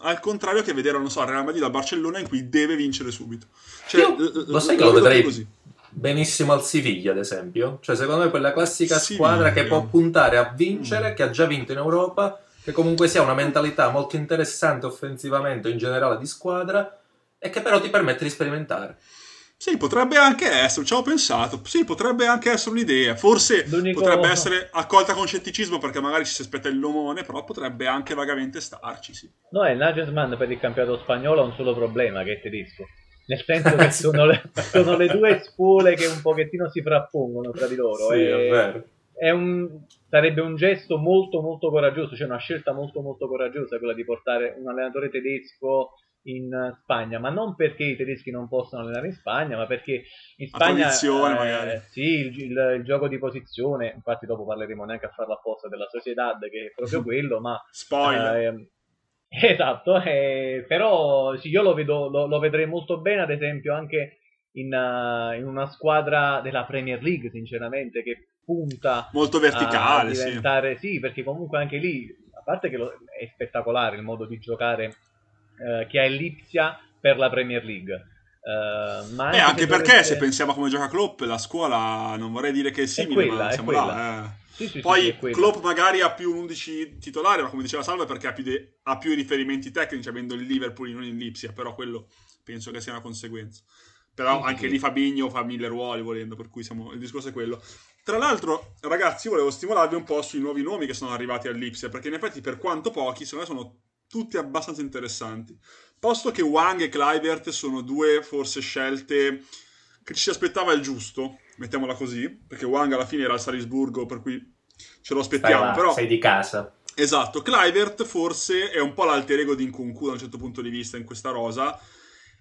al contrario che vedere, non so, Real Madrid a Barcellona in cui deve vincere subito. Cioè, Io, lo sai che lo vedrei così benissimo al Siviglia, ad esempio. Cioè, secondo me quella classica Siviglia. squadra che può puntare a vincere, mm. che ha già vinto in Europa, che comunque sia una mentalità molto interessante offensivamente in generale di squadra e che però ti permette di sperimentare. Sì, potrebbe anche essere, ci avevo pensato. Sì, potrebbe anche essere un'idea. Forse L'unico... potrebbe essere accolta con scetticismo perché magari ci si aspetta il lomone, però potrebbe anche vagamente starci, sì. No, il Nagelsmann per il campionato spagnolo ha un solo problema, che è tedesco. Nel senso che sono le, sono le, due spole che un pochettino si frappongono tra di loro. Sì, e, è. È un, sarebbe un gesto molto molto coraggioso, cioè una scelta molto molto coraggiosa quella di portare un allenatore tedesco in Spagna, ma non perché i tedeschi non possono allenare in Spagna, ma perché in Spagna eh, sì, il, il, il, gioco di posizione, infatti dopo parleremo neanche a farla apposta della Sociedad che è proprio quello, ma spoiler. Eh, Esatto, eh, però sì, io lo, vedo, lo, lo, vedrei molto bene, ad esempio, anche in, uh, in, una squadra della Premier League, sinceramente, che punta molto verticale, a diventare, sì. sì. perché comunque anche lì, a parte che lo, è spettacolare il modo di giocare uh, che ha il Lipsia per la Premier League. Uh, ma anche, eh, anche perché dovesse... se pensiamo a come gioca Klopp, la scuola non vorrei dire che è simile, è quella, ma siamo là, eh. Sì, sì, Poi sì, Klopp magari ha più 11 titolari, ma come diceva Salva, perché ha più, de- ha più riferimenti tecnici, avendo il Liverpool non in Lipsia, però quello penso che sia una conseguenza. Però anche lì Fabigno fa mille ruoli volendo, per cui siamo... il discorso è quello. Tra l'altro, ragazzi, volevo stimolarvi un po' sui nuovi nomi che sono arrivati all'Ipsia, perché in effetti per quanto pochi, secondo me sono tutti abbastanza interessanti. Posto che Wang e Clivert sono due forse scelte che ci si aspettava il giusto, mettiamola così, perché Wang alla fine era al Salisburgo, per cui ce lo aspettiamo. Là, però... Sei di casa. Esatto, Clivert forse è un po' l'alter ego di Nkunku da un certo punto di vista in questa rosa,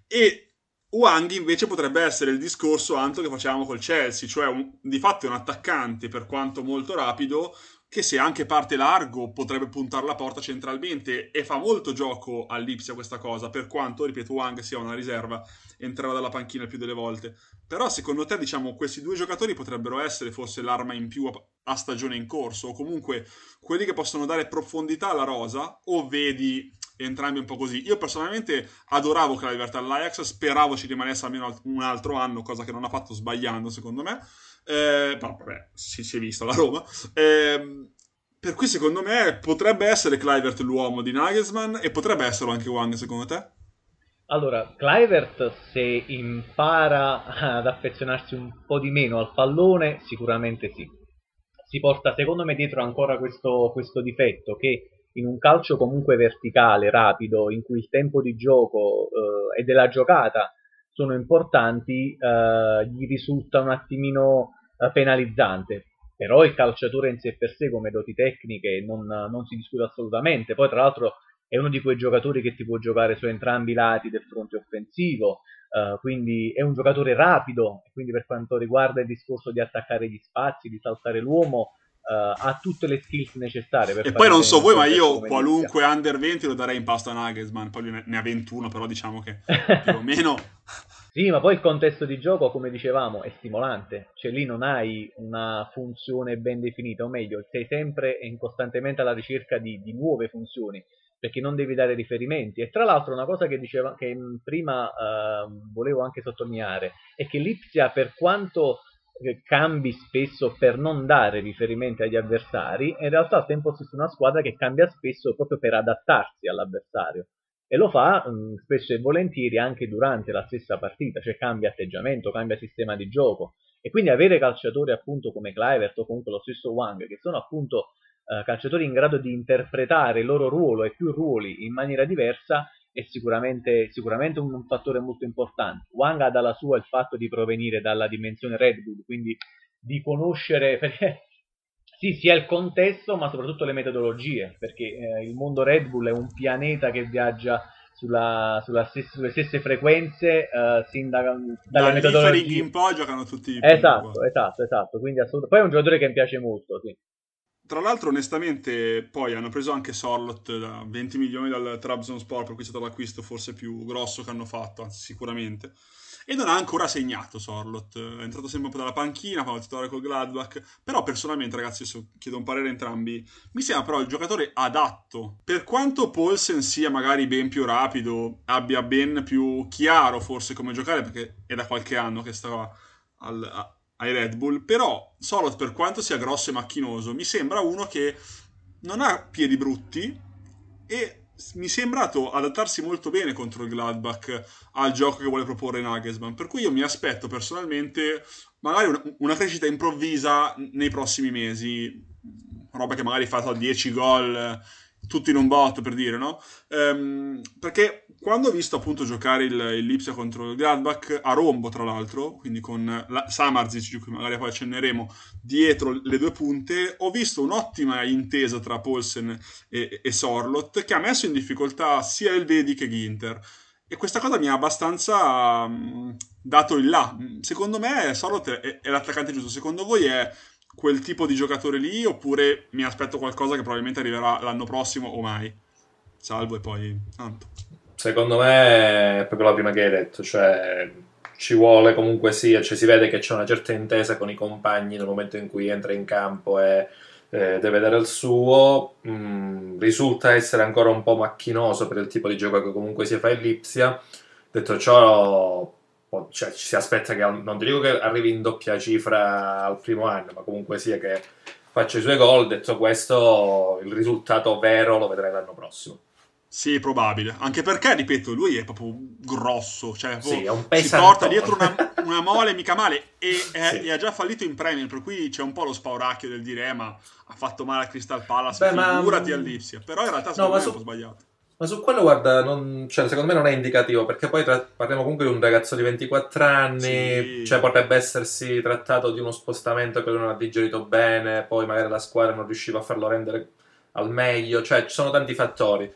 e Wang invece potrebbe essere il discorso Anto che facevamo col Chelsea, cioè un, di fatto è un attaccante per quanto molto rapido, che se anche parte largo potrebbe puntare la porta centralmente e fa molto gioco all'Ipsia questa cosa, per quanto, ripeto, Wang sia una riserva, entrerà dalla panchina il più delle volte. Però secondo te, diciamo, questi due giocatori potrebbero essere forse l'arma in più a, stagione in corso, o comunque quelli che possono dare profondità alla rosa, o vedi entrambi un po' così. Io personalmente adoravo Clivert all'Ajax, speravo ci rimanesse almeno un altro anno, cosa che non ha fatto sbagliando secondo me eh, vabbè, si, si, è visto la Roma. Eh, per cui secondo me potrebbe essere Clivert l'uomo di Nagelsmann e potrebbe esserlo anche Wang secondo te? Allora, Clivert se impara ad affezionarsi un po' di meno al pallone, sicuramente sì. Si porta secondo me dietro ancora questo, questo difetto che in un calcio comunque verticale, rapido, in cui il tempo di gioco eh, e della giocata sono importanti, eh, gli risulta un attimino eh, penalizzante. Però il calciatore in sé per sé come doti tecniche non, non si discute assolutamente. Poi tra l'altro è uno di quei giocatori che ti può giocare su entrambi i lati del fronte offensivo, uh, quindi è un giocatore rapido, quindi per quanto riguarda il discorso di attaccare gli spazi, di saltare l'uomo, uh, ha tutte le skills necessarie. e poi non so voi, ma io qualunque inizia. under 20 lo darei in pasto a Nagelsmann, poi ne ha 21, però diciamo che più o meno Sì, ma poi il contesto di gioco, come dicevamo, è stimolante, cioè lì non hai una funzione ben definita, o meglio, sei sempre e costantemente alla ricerca di, di nuove funzioni, perché non devi dare riferimenti. E tra l'altro una cosa che, diceva, che prima eh, volevo anche sottolineare è che l'Ipsia, per quanto cambi spesso per non dare riferimenti agli avversari, in realtà al tempo stesso una squadra che cambia spesso proprio per adattarsi all'avversario. E lo fa mh, spesso e volentieri anche durante la stessa partita, cioè cambia atteggiamento, cambia sistema di gioco. E quindi avere calciatori appunto come Clivert o comunque lo stesso Wang che sono appunto eh, calciatori in grado di interpretare il loro ruolo e più ruoli in maniera diversa è sicuramente, sicuramente un, un, fattore molto importante. Wang ha dalla sua il fatto di provenire dalla dimensione Red Bull, quindi di conoscere, perché sì, sia il contesto, ma soprattutto le metodologie, perché eh, il mondo Red Bull è un pianeta che viaggia sulla, sulla stesse, sulle stesse frequenze uh, sin da, dalle metodologie. in poi giocano tutti esatto, esatto, esatto, quindi assolutamente. Poi è un giocatore che mi piace molto, sì. Tra l'altro, onestamente, poi hanno preso anche Sorlot da 20 milioni dal Trabzonspor, per cui è stato l'acquisto forse più grosso che hanno fatto, anzi, sicuramente e non ha ancora segnato Sorlot. È entrato sempre un po' dalla panchina, fa il titolare col Gladbach, però personalmente ragazzi, adesso chiedo un parere a entrambi, mi sembra però il giocatore adatto. Per quanto Paulsen sia magari ben più rapido, abbia ben più chiaro forse come giocare, perché è da qualche anno che stava al, ai Red Bull, però Sorlot per quanto sia grosso e macchinoso, mi sembra uno che non ha piedi brutti e mi è sembrato adattarsi molto bene contro il Gladbach al gioco che vuole proporre Nagelsmann. Per cui io mi aspetto personalmente magari una, una crescita improvvisa nei prossimi mesi, roba che magari fa 10 gol tutti in un botto per dire, no? Um, perché quando ho visto appunto giocare il, il Lipsia contro il Gladbach a rombo, tra l'altro, quindi con la, Samarzic, di cui magari poi accenneremo, dietro le due punte, ho visto un'ottima intesa tra Paulsen e, e Sorlot che ha messo in difficoltà sia il Vedi che Ginter. E questa cosa mi ha abbastanza um, dato il là. Secondo me Sorlot è, è l'attaccante giusto, secondo voi è quel tipo di giocatore lì oppure mi aspetto qualcosa che probabilmente arriverà l'anno prossimo o mai? Salvo e poi tanto. Secondo me è proprio la prima che hai detto, cioè ci vuole comunque sia, cioè si vede che c'è una certa intesa con i compagni nel momento in cui entra in campo e eh, deve dare il suo, mm, risulta essere ancora un po' macchinoso per il tipo di gioco che comunque si fa in Lipsia. Detto ciò, cioè, ci si aspetta che non ti dico che arrivi in doppia cifra al primo anno, ma comunque sia che faccia i suoi gol. Detto questo, il risultato vero lo vedrai l'anno prossimo. Sì, probabile. Anche perché, ripeto, lui è proprio grosso. Cioè, sì, è un si porta dietro una, una, mole mica male e, è, sì. e, ha già fallito in Premier, per cui c'è un po' lo spauracchio del dire eh, ma ha fatto male a Crystal Palace, Beh, figurati ma... all'Ipsia. Però in realtà secondo no, me è un po' sbagliato. Ma su quello, guarda, non, cioè, secondo me non è indicativo, perché poi tra, parliamo comunque di un ragazzo di 24 anni, sì. cioè potrebbe essersi trattato di uno spostamento che lui non ha digerito bene, poi magari la squadra non riusciva a farlo rendere al meglio, cioè ci sono tanti fattori.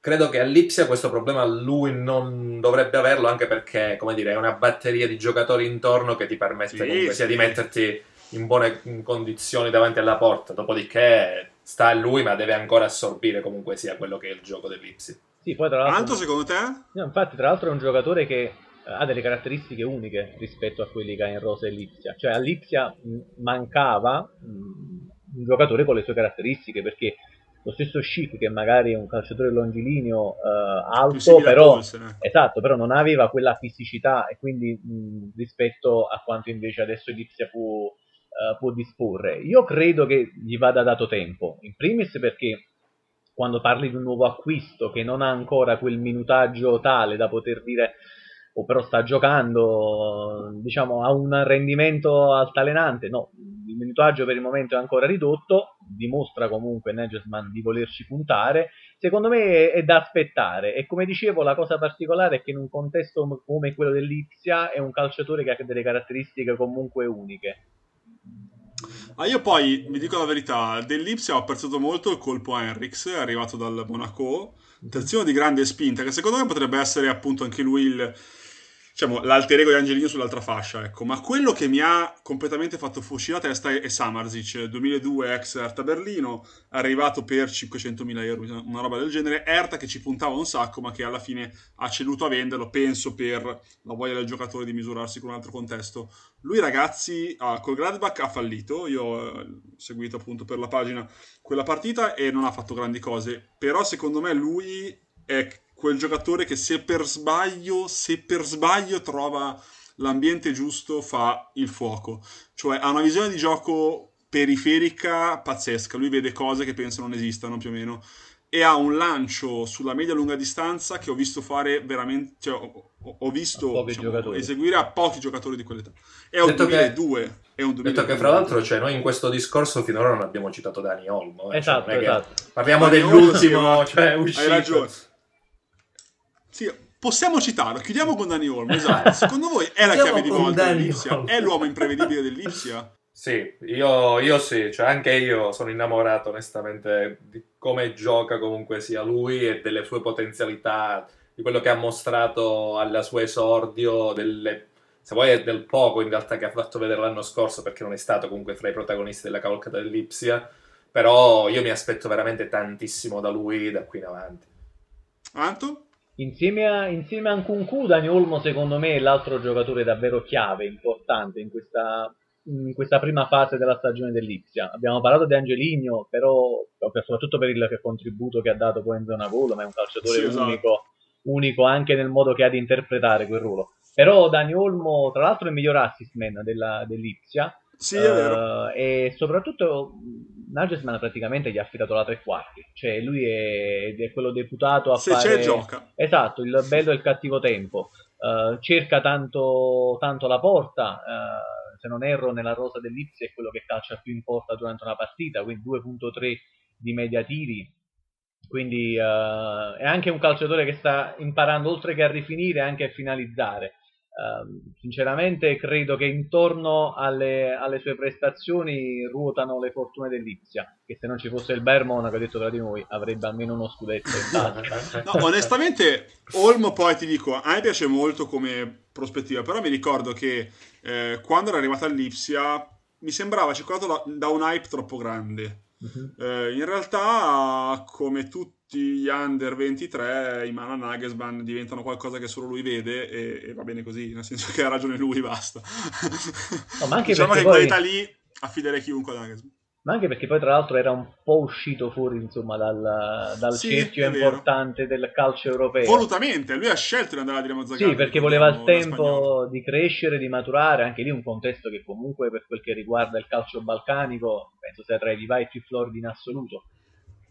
Credo che all'Ipsia questo problema lui non dovrebbe averlo, anche perché, come dire, è una batteria di giocatori intorno che ti permette sì, comunque sì. sia di metterti in buone condizioni davanti alla porta, dopodiché sta a lui, ma deve ancora assorbire comunque sia quello che è il gioco dell'Ipsi. Sì, poi tra l'altro... Quanto secondo te? No, infatti, tra l'altro è un giocatore che eh, ha delle caratteristiche uniche rispetto a quelli che ha in rosa e Lipsia. Cioè a Lipsia mancava un giocatore con le sue caratteristiche, perché lo stesso Schick che magari è un calciatore longilineo uh, alto però, eh. esatto, però non aveva quella fisicità e quindi mh, rispetto a quanto invece adesso Lipsia può, uh, può disporre. Io credo che gli vada dato tempo, in primis perché quando parli di un nuovo acquisto che non ha ancora quel minutaggio tale da poter dire o però sta giocando diciamo a un rendimento altalenante. No, il minutaggio per il momento è ancora ridotto dimostra comunque Nagelsmann di volerci puntare. Secondo me è da aspettare. E come dicevo la cosa particolare è che in un contesto come quello dell'Ipsia è un calciatore che ha delle caratteristiche comunque uniche Ah, io poi, vi dico la verità, dell'Ipsia ho apprezzato molto il colpo a Henrix, arrivato dal Monaco, terzino di grande spinta, che secondo me potrebbe essere appunto anche lui il, diciamo, l'alter ego di Angelino sull'altra fascia, ecco. Ma quello che mi ha completamente fatto fucire la testa è, è Samarzic, 2002 ex Erta Berlino, arrivato per 500.000 euro, una roba del genere. Erta che ci puntava un sacco, ma che alla fine ha ceduto a venderlo, penso per la voglia del giocatore di misurarsi con un altro contesto. Lui, ragazzi, ah, col Gladbach ha fallito. Io ho eh, seguito appunto per la pagina quella partita e non ha fatto grandi cose. Però, secondo me, lui è quel giocatore che se per sbaglio, se per sbaglio trova l'ambiente giusto, fa il fuoco. Cioè ha una visione di gioco periferica pazzesca. Lui vede cose che penso non esistano più o meno. E ha un lancio sulla media lunga distanza che ho visto fare veramente. Cioè, ho, ho visto diciamo, eseguire a pochi giocatori di quell'età. È un 2002. Che... È un 2002. Detto che fra l'altro, cioè, noi in questo discorso finora non abbiamo citato Dani Olmo. Eh, esatto, cioè, esatto. Parliamo Dani dell'ultimo, Olmo, cioè, uscito. Hai ragione. Sì, possiamo citarlo. Chiudiamo con Dani Olmo. Esatto. Secondo voi è la chiave di volta dell'Ipsia? È l'uomo imprevedibile dell'Ipsia? Sì, io, io, sì, cioè anche io sono innamorato onestamente di come gioca comunque sia lui e delle sue potenzialità, di quello che ha mostrato al suo esordio, delle, se vuoi del poco in realtà che ha fatto vedere l'anno scorso perché non è stato comunque fra i protagonisti della cavalcata dell'Ipsia, però io mi aspetto veramente tantissimo da lui da qui in avanti. Anto? Insieme a, insieme a Nkunku, Dani Olmo secondo me è l'altro giocatore davvero chiave, importante in questa, in questa prima fase della stagione dell'Ipsia. Abbiamo parlato di Angeligno, però soprattutto per il contributo che ha dato poi in zona gol, ma è un calciatore sì, esatto. unico, unico anche nel modo che ha di interpretare quel ruolo. Però Dani Olmo, tra l'altro, è il miglior assist man della, dell'Ipsia. Sì, è vero. Uh, e soprattutto Nagelsmann praticamente gli ha affidato la tre quarti, cioè lui è, è quello deputato a Se fare... c'è gioca. Esatto, il bello e il cattivo tempo. Uh, cerca tanto, tanto, la porta, uh, se non erro nella rosa dell'Ipsia è quello che calcia più in porta durante una partita, quindi 2.3 di media tiri, quindi uh, è anche un calciatore che sta imparando oltre che a rifinire anche a finalizzare. Uh, sinceramente credo che intorno alle, alle, sue prestazioni ruotano le fortune dell'Ipsia che se non ci fosse il Bayern Monaco detto tra di noi avrebbe almeno uno scudetto no, onestamente Olmo poi ti dico a me piace molto come prospettiva però mi ricordo che eh, quando era arrivata all'Ipsia mi sembrava circolato da, da un hype troppo grande uh-huh. eh, in realtà come tutti tutti gli under 23 in mano a Nagelsmann diventano qualcosa che solo lui vede e, e, va bene così, nel senso che ha ragione lui, basta. No, ma anche diciamo che in poi... qualità lì affiderei chiunque a Nagelsmann. Ma anche perché poi tra l'altro era un po' uscito fuori insomma dal, dal sì, cerchio importante del calcio europeo. Volutamente, lui ha scelto di andare a Dinamo Zagreb. Sì, perché voleva il tempo di crescere, di maturare, anche lì un contesto che comunque per quel che riguarda il calcio balcanico penso sia tra i vivai più floridi in assoluto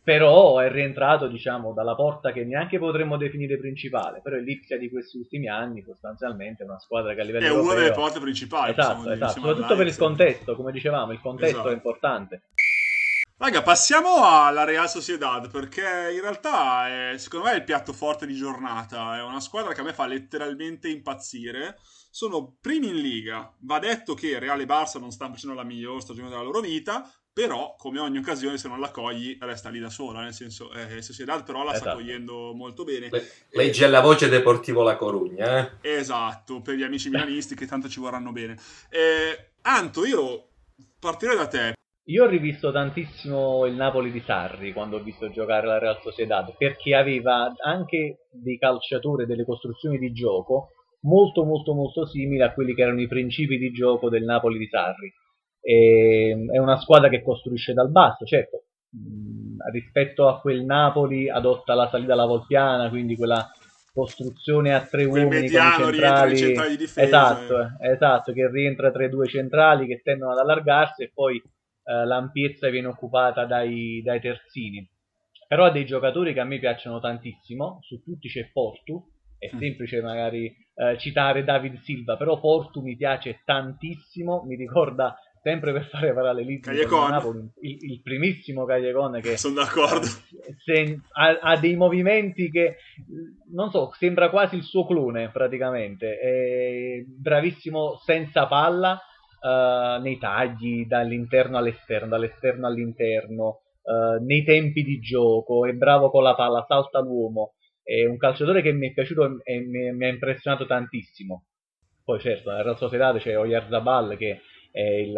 però è rientrato diciamo dalla porta che neanche potremmo definire principale però è l'Ipsia di questi ultimi anni sostanzialmente è una squadra che a livello è europeo una delle porte principali esatto, esatto. soprattutto per il contesto come dicevamo il contesto esatto. è importante Raga, passiamo alla Real Sociedad perché in realtà è, secondo me è il piatto forte di giornata. È una squadra che a me fa letteralmente impazzire. Sono primi in liga. Va detto che Real e Barça non stanno facendo la miglior stagione della loro vita, però come ogni occasione se non la cogli resta lì da sola, nel senso eh, Sociedad però la esatto. sta cogliendo molto bene. Le, legge alla voce Deportivo La Corugna. Eh? Esatto, per gli amici milanisti che tanto ci vorranno bene. Eh, Anto, io partirei da te. Io ho rivisto tantissimo il Napoli di Sarri quando ho visto giocare la Real Sociedad, perché aveva anche dei calciatori, delle costruzioni di gioco molto molto molto simili a quelli che erano i principi di gioco del Napoli di Sarri e, ehm, è una squadra che costruisce dal basso, certo, mh, rispetto a quel Napoli adotta la salita alla Volpiana, quindi quella costruzione a tre quel uomini mediano, con centrali, centrali di difesa, esatto, eh. esatto, che rientra tra i due centrali che tendono ad allargarsi e poi eh, l'ampiezza viene occupata dai, dai terzini. Però ha dei giocatori che a me piacciono tantissimo, su tutti c'è Portu, è mm. semplice magari eh, citare David Silva, però Portu mi piace tantissimo, mi ricorda sempre per fare parallelismi con Napoli, il, il, primissimo Cagliacone che sono d'accordo. se, ha, ha, dei movimenti che non so, sembra quasi il suo clone praticamente, è bravissimo senza palla uh, nei tagli dall'interno all'esterno, dall'esterno all'interno, uh, nei tempi di gioco, è bravo con la palla, salta l'uomo, è un calciatore che mi è piaciuto e mi, mi ha impressionato tantissimo. Poi certo, nella Sociedad c'è Oyarzabal che è il,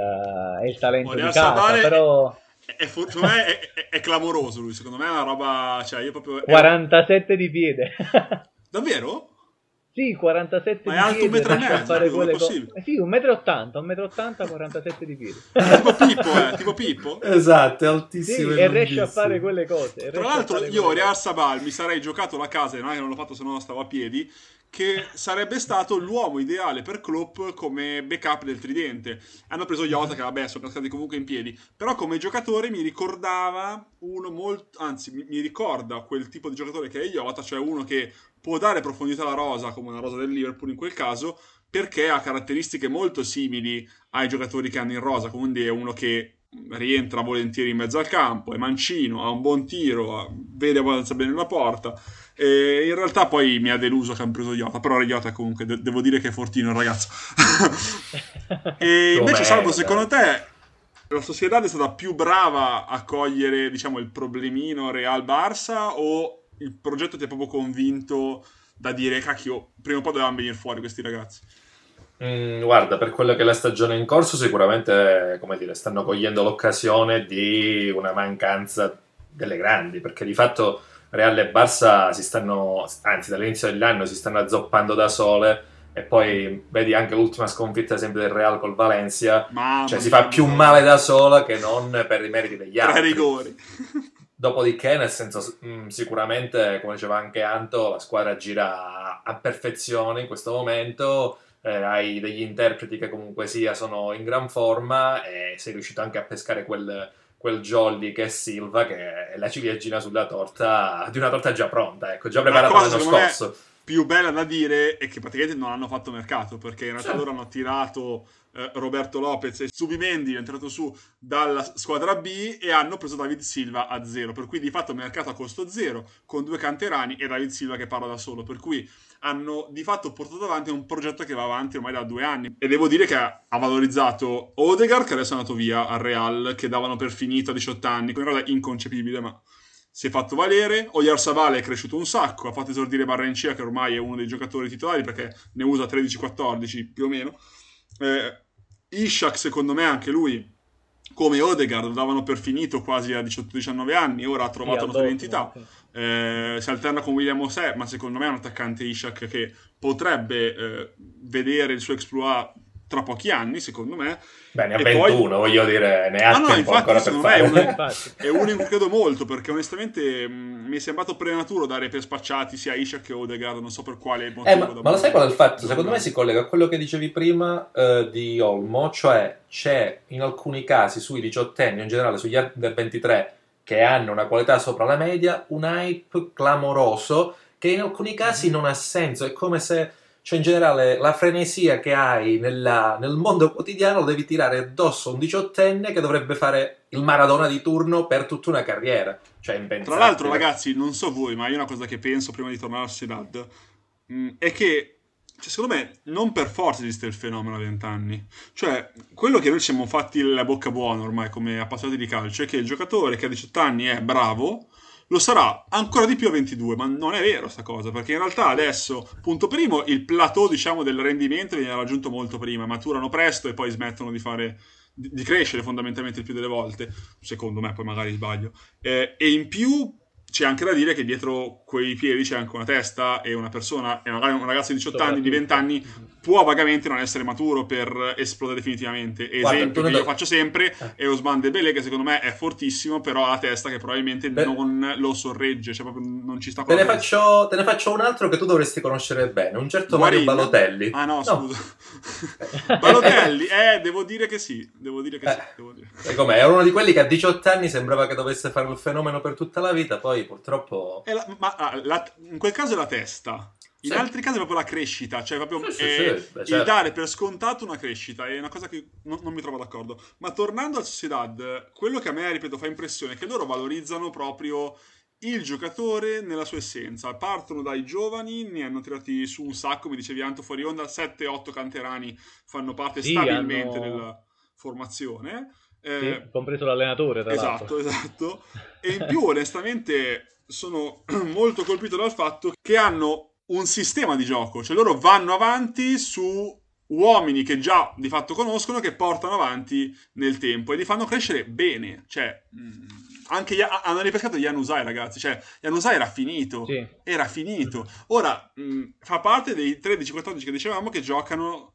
è il talento Oyarzabal di casa, però... È, è, secondo me è, è, è, clamoroso lui, secondo me è una roba... Cioè io proprio... 47 di piede. Davvero? Sì, 47 Ma è alto un metro e mezzo, fare quelle cose. Eh sì, un metro e 80, un metro e 80, 47 di piedi. tipo Pippo, eh, tipo Pippo. Esatto, è altissimo. Sì, e riesce a fare quelle cose. Tra l'altro io, Real Sabal, mi sarei giocato la casa, e non è che non l'ho fatto se no stavo a piedi, che sarebbe stato l'uomo ideale per Klopp come backup del tridente. Hanno preso Iota, che vabbè, sono cascati comunque in piedi, però come giocatore mi ricordava uno molto, anzi, mi, mi ricorda quel tipo di giocatore che è Iota, cioè uno che può dare profondità alla rosa, come una rosa del Liverpool in quel caso, perché ha caratteristiche molto simili ai giocatori che hanno in rosa, quindi è uno che rientra volentieri in mezzo al campo, è mancino, ha un buon tiro, vede abbastanza bene la porta. E in realtà poi mi ha deluso che hanno preso Iota, però Iota comunque de- devo dire che è fortino il ragazzo. e invece Salvo, secondo te la società è stata più brava a cogliere diciamo, il problemino Real Barça o il progetto ti ha proprio convinto da dire cacchio, prima o poi dovevano venire fuori questi ragazzi? Mm, guarda, per quello che è la stagione in corso, sicuramente come dire, stanno cogliendo l'occasione di una mancanza delle grandi, perché di fatto Real e Barça si stanno, anzi dall'inizio dell'anno si stanno azzoppando da sole e poi vedi anche l'ultima sconfitta esempio del Real col Valencia, Mamma cioè si fa più male da sola che non per i meriti degli altri. Tre rigori. Dopodiché, nel senso, mh, mm, sicuramente, come diceva anche Anto, la squadra gira a perfezione in questo momento. Eh, hai degli interpreti che comunque sia sono in gran forma e sei riuscito anche a pescare quel, quel jolly che è Silva, che è la ciliegina sulla torta di una torta già pronta, ecco, già preparata l'anno scorso. Più bella da dire è che praticamente non hanno fatto mercato perché in realtà sì. loro hanno tirato eh, Roberto Lopez e Subimendi è entrato su dalla squadra B e hanno preso David Silva a zero, per cui di fatto mercato a costo zero con due canterani e David Silva che parla da solo, per cui hanno di fatto portato avanti un progetto che va avanti ormai da due anni. E devo dire che ha valorizzato Odegaard che adesso è andato via al Real che davano per finito a 18 anni, realtà è inconcepibile ma si è fatto valere, Oyar Savale è cresciuto un sacco, ha fatto esordire Barrencia che ormai è uno dei giocatori titolari perché ne usa 13-14 più o meno. Eh, Ishak, secondo me, anche lui, come Odegaard, lo davano per finito quasi a 18-19 anni, ora ha trovato una sua identità. Eh, si alterna con William Osè, ma secondo me è un attaccante Ishak che potrebbe eh, vedere il suo exploit tra pochi anni, secondo me. Beh, ne ha 21, poi... voglio dire, ne ha ah, no, tempo infatti, ancora per fare. È uno, è uno in cui credo molto, perché onestamente mh, mm, mi è sembrato prematuro dare per spacciati sia Ishak che Odegaard, non so per quale motivo. Eh, ma, ma lo sai qual è il fatto? Secondo me si collega a quello che dicevi prima eh, di Olmo, cioè c'è in alcuni casi sui 18 anni, in generale sugli under 23, che hanno una qualità sopra la media, un hype clamoroso che in alcuni casi non ha senso, è come se cioè in generale la frenesia che hai nella, nel mondo quotidiano devi tirare addosso a un diciottenne che dovrebbe fare il Maradona di turno per tutta una carriera. Cioè. Tra l'altro, ragazzi, non so voi, ma io una cosa che penso prima di tornare a Sociedad mh, mm, è che cioè, secondo me non per forza esiste il fenomeno a 20 anni. Cioè, quello che noi siamo fatti la bocca buona ormai come appassionati di calcio è che il giocatore che a 18 anni è bravo, lo sarà ancora di più a 22, ma non è vero sta cosa, perché in realtà adesso, punto primo, il plateau, diciamo, del rendimento viene raggiunto molto prima, maturano presto e poi smettono di fare di, crescere fondamentalmente il più delle volte, secondo me, poi magari sbaglio. Eh, e in più c'è anche da dire che dietro quei piedi c'è anche una testa e una persona, e magari un ragazzo di 18 anni, di 20 anni, può vagamente non essere maturo per esplodere definitivamente. Esempio che io faccio sempre eh. è Osman Debele, che secondo me è fortissimo, però ha la testa che probabilmente Beh. non lo sorregge, cioè proprio non ci sta te ne, faccio, te ne faccio un altro che tu dovresti conoscere bene, un certo Guarin. Mario Balotelli. Ah no, no. scusa. Balotelli, eh, devo dire che sì, devo dire che eh. sì. Devo dire. com'è? È uno di quelli che a 18 anni sembrava che dovesse fare il fenomeno per tutta la vita, poi purtroppo... La, ma ah, la, in quel caso è la testa. In sì. altri casi è proprio la crescita, cioè proprio sì, sì, Beh, certo. il dare per scontato una crescita, è una cosa che non, non, mi trovo d'accordo. Ma tornando al Sociedad, quello che a me, ripeto, fa impressione è che loro valorizzano proprio il giocatore nella sua essenza. Partono dai giovani, ne hanno tirati su un sacco, mi dicevi Anto fuori onda, 7-8 canterani fanno parte stabilmente hanno... della formazione. Eh, sì, compreso l'allenatore, tra esatto, l'altro. Esatto, E in più, onestamente, sono molto colpito dal fatto che hanno un sistema di gioco, cioè loro vanno avanti su uomini che già di fatto conoscono che portano avanti nel tempo e li fanno crescere bene. Cioè, mh, anche gli, hanno ripescato Yanusai, ragazzi. Cioè, Yanusai era finito. Sì. Era finito. Ora mh, fa parte dei 13-14 che dicevamo che giocano.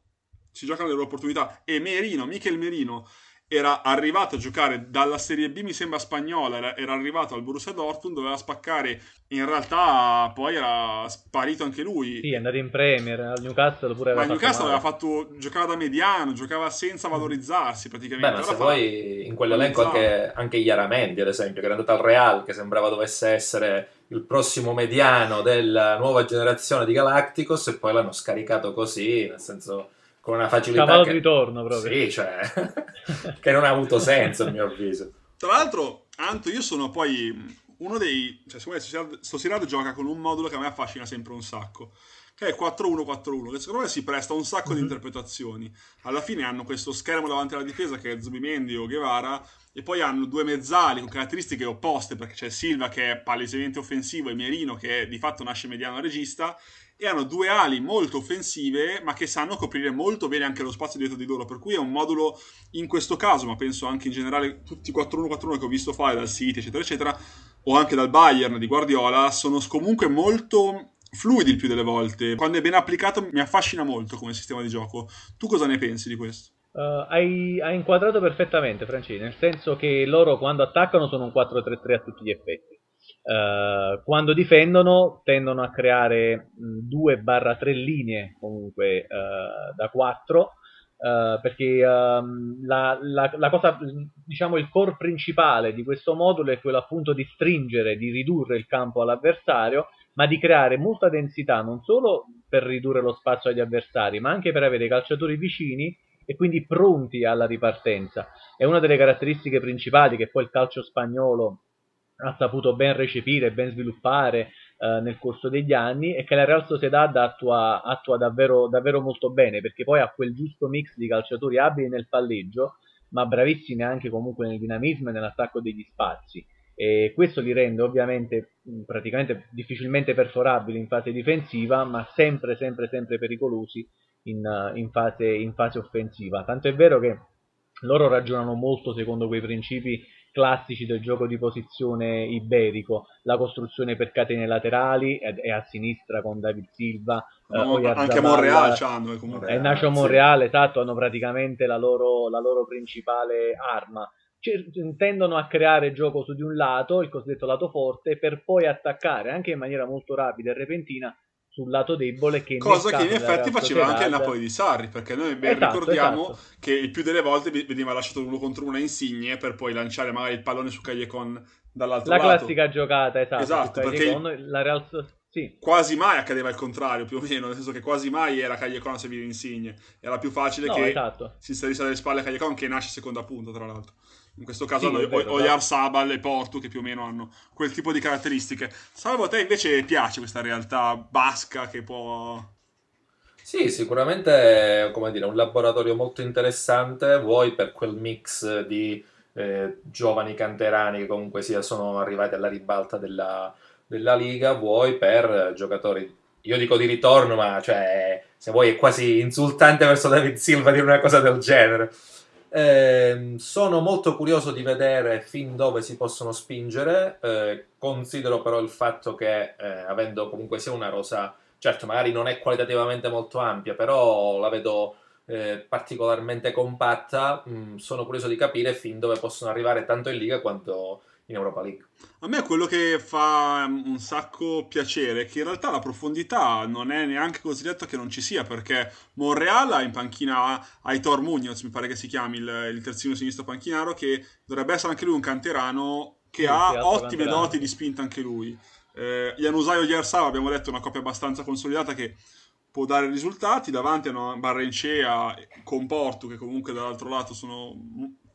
Si giocano le loro opportunità. E Merino, Michel Merino, era arrivato a giocare dalla Serie B, mi sembra spagnola, era, era, arrivato al Borussia Dortmund, doveva spaccare, in realtà poi era sparito anche lui. Sì, è andato in Premier, al Newcastle pure Ma il Newcastle aveva fatto, giocava da mediano, giocava senza valorizzarsi praticamente. Beh, ma se poi in quell'elenco anche, anche Iaramendi, ad esempio, che era andato al Real, che sembrava dovesse essere il prossimo mediano della nuova generazione di Galacticos e poi l'hanno scaricato così, nel senso con una facilità cavallo che... di ritorno proprio sì cioè che non ha avuto senso a mio avviso tra l'altro Anto io sono poi uno dei cioè secondo me sto Sirato gioca con un modulo che a me affascina sempre un sacco che è 4-1-4-1 che secondo me si presta a un sacco mm-hmm. di mhm. interpretazioni alla fine hanno questo schermo davanti alla difesa che è Zubimendi o Guevara e poi hanno due mezzali con caratteristiche opposte perché c'è Silva che è palesemente offensivo e Merino che di fatto nasce mediano regista e hanno due ali molto offensive ma che sanno coprire molto bene anche lo spazio dietro di loro per cui è un modulo in questo caso ma penso anche in generale tutti i 4-1-4-1 che ho visto fare dal City eccetera eccetera o anche dal Bayern di Guardiola sono comunque molto fluidi il più delle volte quando è ben applicato mi affascina molto come sistema di gioco tu cosa ne pensi di questo? Uh, hai, hai, inquadrato perfettamente, Francini, nel senso che loro quando attaccano sono un 4-3-3 a tutti gli effetti. Uh, quando difendono tendono a creare 2-3 linee comunque uh, da 4 perché um, la, la, la, cosa, diciamo il core principale di questo modulo è quello appunto di stringere, di ridurre il campo all'avversario ma di creare molta densità non solo per ridurre lo spazio agli avversari ma anche per avere i calciatori vicini e quindi pronti alla ripartenza. È una delle caratteristiche principali che poi il calcio spagnolo ha saputo ben recepire, ben sviluppare eh, nel corso degli anni e che la Real Sociedad attua, attua davvero, davvero molto bene perché poi ha quel giusto mix di calciatori abili nel palleggio ma bravissimi anche comunque nel dinamismo e nell'attacco degli spazi e questo li rende ovviamente praticamente difficilmente perforabili in fase difensiva ma sempre sempre sempre pericolosi in, in, fase, in fase offensiva. Tanto è vero che loro ragionano molto secondo quei principi classici del gioco di posizione iberico, la costruzione per catene laterali e a sinistra con David Silva. No, eh, anche Monreal c'hanno. E eh, Nacio Monreal, esatto, hanno praticamente la loro, la loro principale arma. tendono a creare gioco su di un lato, il cosiddetto lato forte, per poi attaccare anche in maniera molto rapida e repentina sul lato debole che cosa che in effetti faceva anche il Napoli di Sarri perché noi ben esatto, ricordiamo esatto. che il più delle volte veniva lasciato uno contro una insigne per poi lanciare magari il pallone su Callecon dall'altro la lato la classica giocata esatto, esatto perché la Real sì. quasi mai accadeva il contrario più o meno nel senso che quasi mai era Callecon a servire insigne era più facile no, che esatto. si inserisse alle spalle Callecon che nasce seconda punta tra l'altro in questo caso sì, Oyar Sabal e Porto che più o meno hanno quel tipo di caratteristiche. Salvo a te invece piace questa realtà basca che può... Sì, sicuramente come dire, un laboratorio molto interessante, vuoi per quel mix di eh, giovani canterani che comunque sia, sono arrivati alla ribalta della, della Liga, vuoi per giocatori io dico di ritorno, ma cioè, se vuoi è quasi insultante verso David Silva dire una cosa del genere. Eh, sono molto curioso di vedere fin dove si possono spingere. Eh, considero però il fatto che, eh, avendo comunque sia una rosa, certo, magari non è qualitativamente molto ampia, però la vedo eh, particolarmente compatta. Mm, sono curioso di capire fin dove possono arrivare tanto in Liga quanto in Europa League. A me quello che fa un sacco piacere è che in realtà la profondità non è neanche così detto che non ci sia, perché Monreal ha in panchina Aitor Munoz, mi pare che si chiami il, il terzino sinistro panchinaro, che dovrebbe essere anche lui un canterano che sì, ha ottime canterano. doti di spinta anche lui. Eh, Janusaio Giersava abbiamo detto è una coppia abbastanza consolidata che può dare risultati, davanti hanno Barrencea con Porto che comunque dall'altro lato sono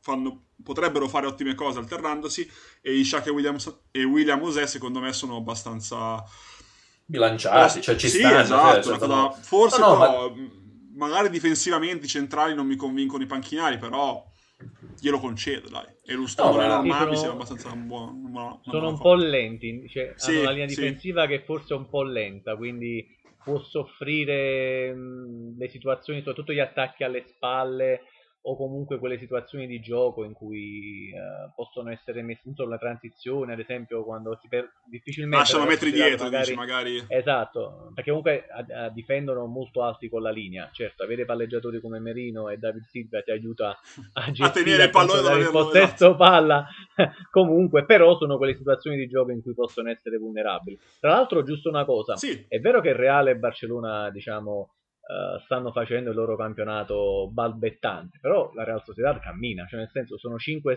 fanno, potrebbero fare ottime cose alternandosi e Ishak e William, e William Ose secondo me sono abbastanza bilanciati, cioè ci sì, stanno. Esatto, cioè, cosa... Forse no, no, però, ma... magari difensivamente i centrali non mi convincono i panchinari, però glielo concedo, dai. E lo Stone no, e sono... mi sembra abbastanza un buon... Una sono un po' lenti, cioè, sì, hanno una linea difensiva sì. che forse è un po' lenta, quindi può soffrire mh, le situazioni, soprattutto gli attacchi alle spalle o comunque quelle situazioni di gioco in cui uh, possono essere messi in solo la transizione, ad esempio quando si per... difficilmente lasciano metri dietro, magari... Dici, magari... Esatto, perché comunque a, a difendono molto alti con la linea. Certo, avere palleggiatori come Merino e David Silva ti aiuta a a tenere il pallone il possesso palla. comunque, però sono quelle situazioni di gioco in cui possono essere vulnerabili. Tra l'altro, giusto una cosa, sì. è vero che Reale e Barcellona, diciamo uh, stanno facendo il loro campionato balbettante, però la Real Sociedad cammina, cioè nel senso sono 5,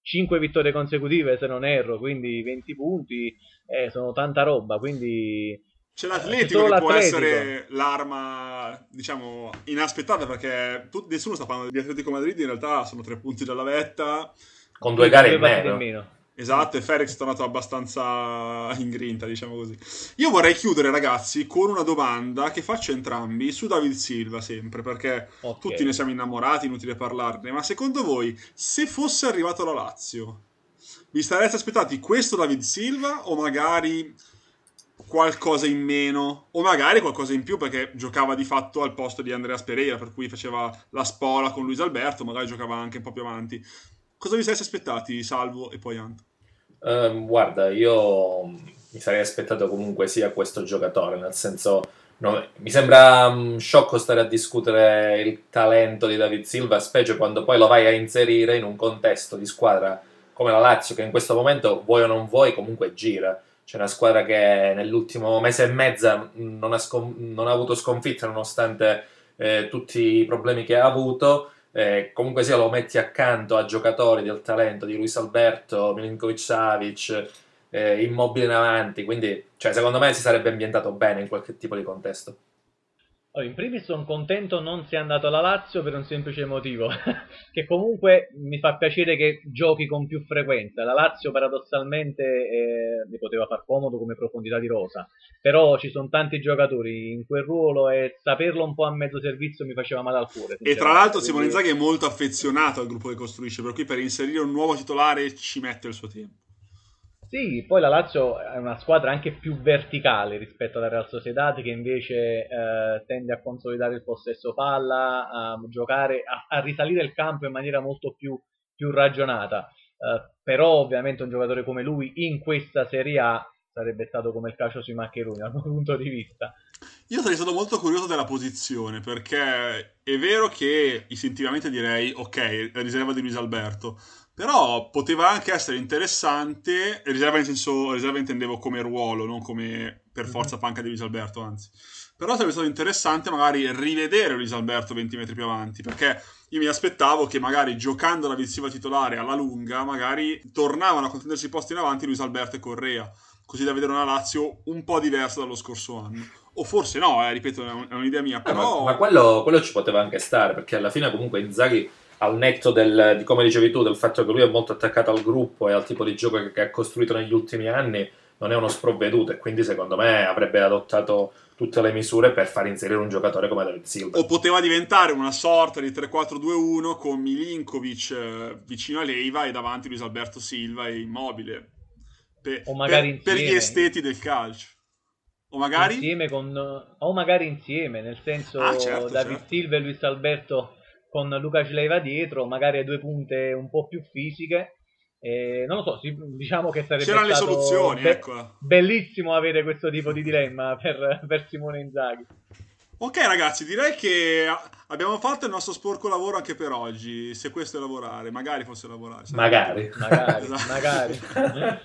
5 vittorie consecutive se non erro, quindi 20 punti, eh, sono tanta roba, quindi... C'è l'Atletico che può essere l'arma, diciamo, inaspettata perché tu, nessuno sta parlando di Atletico Madrid, in realtà sono tre punti dalla vetta. Con due gare in meno. meno. Esatto, e Felix è tornato abbastanza in grinta, diciamo così. Io vorrei chiudere, ragazzi, con una domanda che faccio entrambi su David Silva, sempre, perché okay. tutti ne siamo innamorati, inutile parlarne. Ma secondo voi, se fosse arrivato la Lazio, vi stareste aspettati questo David Silva o magari qualcosa in meno o magari qualcosa in più perché giocava di fatto al posto di Andreas Pereira per cui faceva la spola con Luis Alberto magari giocava anche un po' più avanti Cosa vi sareste aspettati, Salvo e poi Ant? Um, guarda, io mi sarei aspettato comunque sia questo giocatore, nel senso no, mi sembra um, sciocco stare a discutere il talento di David Silva, specie quando poi lo vai a inserire in un contesto di squadra come la Lazio, che in questo momento vuoi o non vuoi comunque gira. C'è una squadra che nell'ultimo mese e mezzo non ha, scon- non ha avuto sconfitte nonostante eh, tutti i problemi che ha avuto eh, comunque sia lo metti accanto a giocatori del talento di Luis Alberto, Milinkovic Savic, eh, immobile in avanti, quindi cioè, secondo me si sarebbe ambientato bene in qualche tipo di contesto. Allora, in primis sono contento non sia andato alla Lazio per un semplice motivo, che comunque mi fa piacere che giochi con più frequenza. La Lazio paradossalmente eh, mi poteva far comodo come profondità di rosa, però ci sono tanti giocatori in quel ruolo e saperlo un po' a mezzo servizio mi faceva male al cuore. E tra l'altro Simone Inzaghi è molto affezionato al gruppo che costruisce, per cui per inserire un nuovo titolare ci mette il suo tempo. Sì, poi la Lazio è una squadra anche più verticale rispetto alla Real Sociedad che invece eh, tende a consolidare il possesso palla, a giocare, a, a risalire il campo in maniera molto più, più ragionata. Eh, però ovviamente un giocatore come lui in questa Serie A sarebbe stato come il calcio sui maccheroni dal mio punto di vista. Io sarei stato molto curioso della posizione perché è vero che istintivamente direi ok, riserva di Luis Alberto, però poteva anche essere interessante, riserva in senso, riserva intendevo come ruolo, non come per mhm. forza panca di Luis Alberto, anzi. Però sarebbe stato interessante magari rivedere Luis Alberto 20 metri più avanti, perché io mi aspettavo che magari giocando la visiva titolare alla lunga, magari tornavano a contendersi i posti in avanti Luis Alberto e Correa, così da vedere una Lazio un po' diversa dallo scorso anno. O forse no, eh, ripeto, è, un'idea mia, però... Eh, ma, ma quello, quello, ci poteva anche stare, perché alla fine comunque Inzaghi al netto del, di come dicevi tu, del fatto che lui è molto attaccato al gruppo e al tipo di gioco che, che ha costruito negli ultimi anni, non è uno sprovveduto e quindi secondo me avrebbe adottato tutte le misure per far inserire un giocatore come David Silva. O poteva diventare una sorta di 3-4-2-1 con Milinkovic eh, vicino a Leiva e davanti Luis Alberto Silva e Immobile. Per, o magari per, per gli esteti del calcio. O magari... Insieme con... O magari insieme, nel senso ah, certo, David certo. Silva e Luis Alberto con Luca Cileva dietro, magari a due punte un po' più fisiche. Eh, non lo so, diciamo che sarebbe C'erano le soluzioni, be- ecco. bellissimo avere questo tipo di dilemma per, per Simone Inzaghi. Ok ragazzi, direi che abbiamo fatto il nostro sporco lavoro anche per oggi, se questo è lavorare, magari fosse lavorare. Magari. Magari, esatto. magari.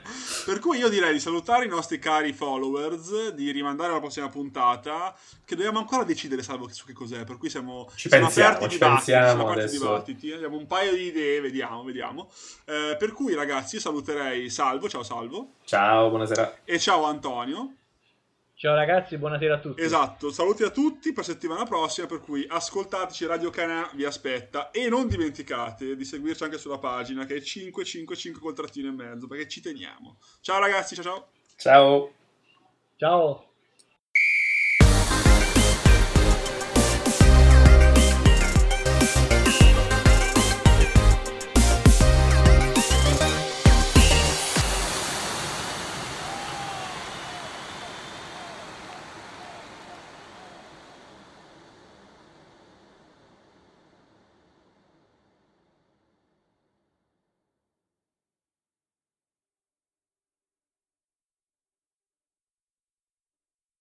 per cui io direi di salutare i nostri cari followers, di rimandare alla prossima puntata, che dobbiamo ancora decidere salvo su che cos'è, per cui siamo, ci siamo pensiamo, aperti ci dibattiti, siamo aperti dibattiti, abbiamo un paio di idee, vediamo, vediamo. Eh, per cui ragazzi io saluterei Salvo, ciao Salvo. Ciao, buonasera. E ciao Antonio. Ciao ragazzi, buonasera a tutti. Esatto, saluti a tutti per settimana prossima, per cui ascoltateci Radio Canà vi aspetta e non dimenticate di seguirci anche sulla pagina che è 555 col trattino e mezzo, perché ci teniamo. Ciao ragazzi, ciao ciao. Ciao. Ciao.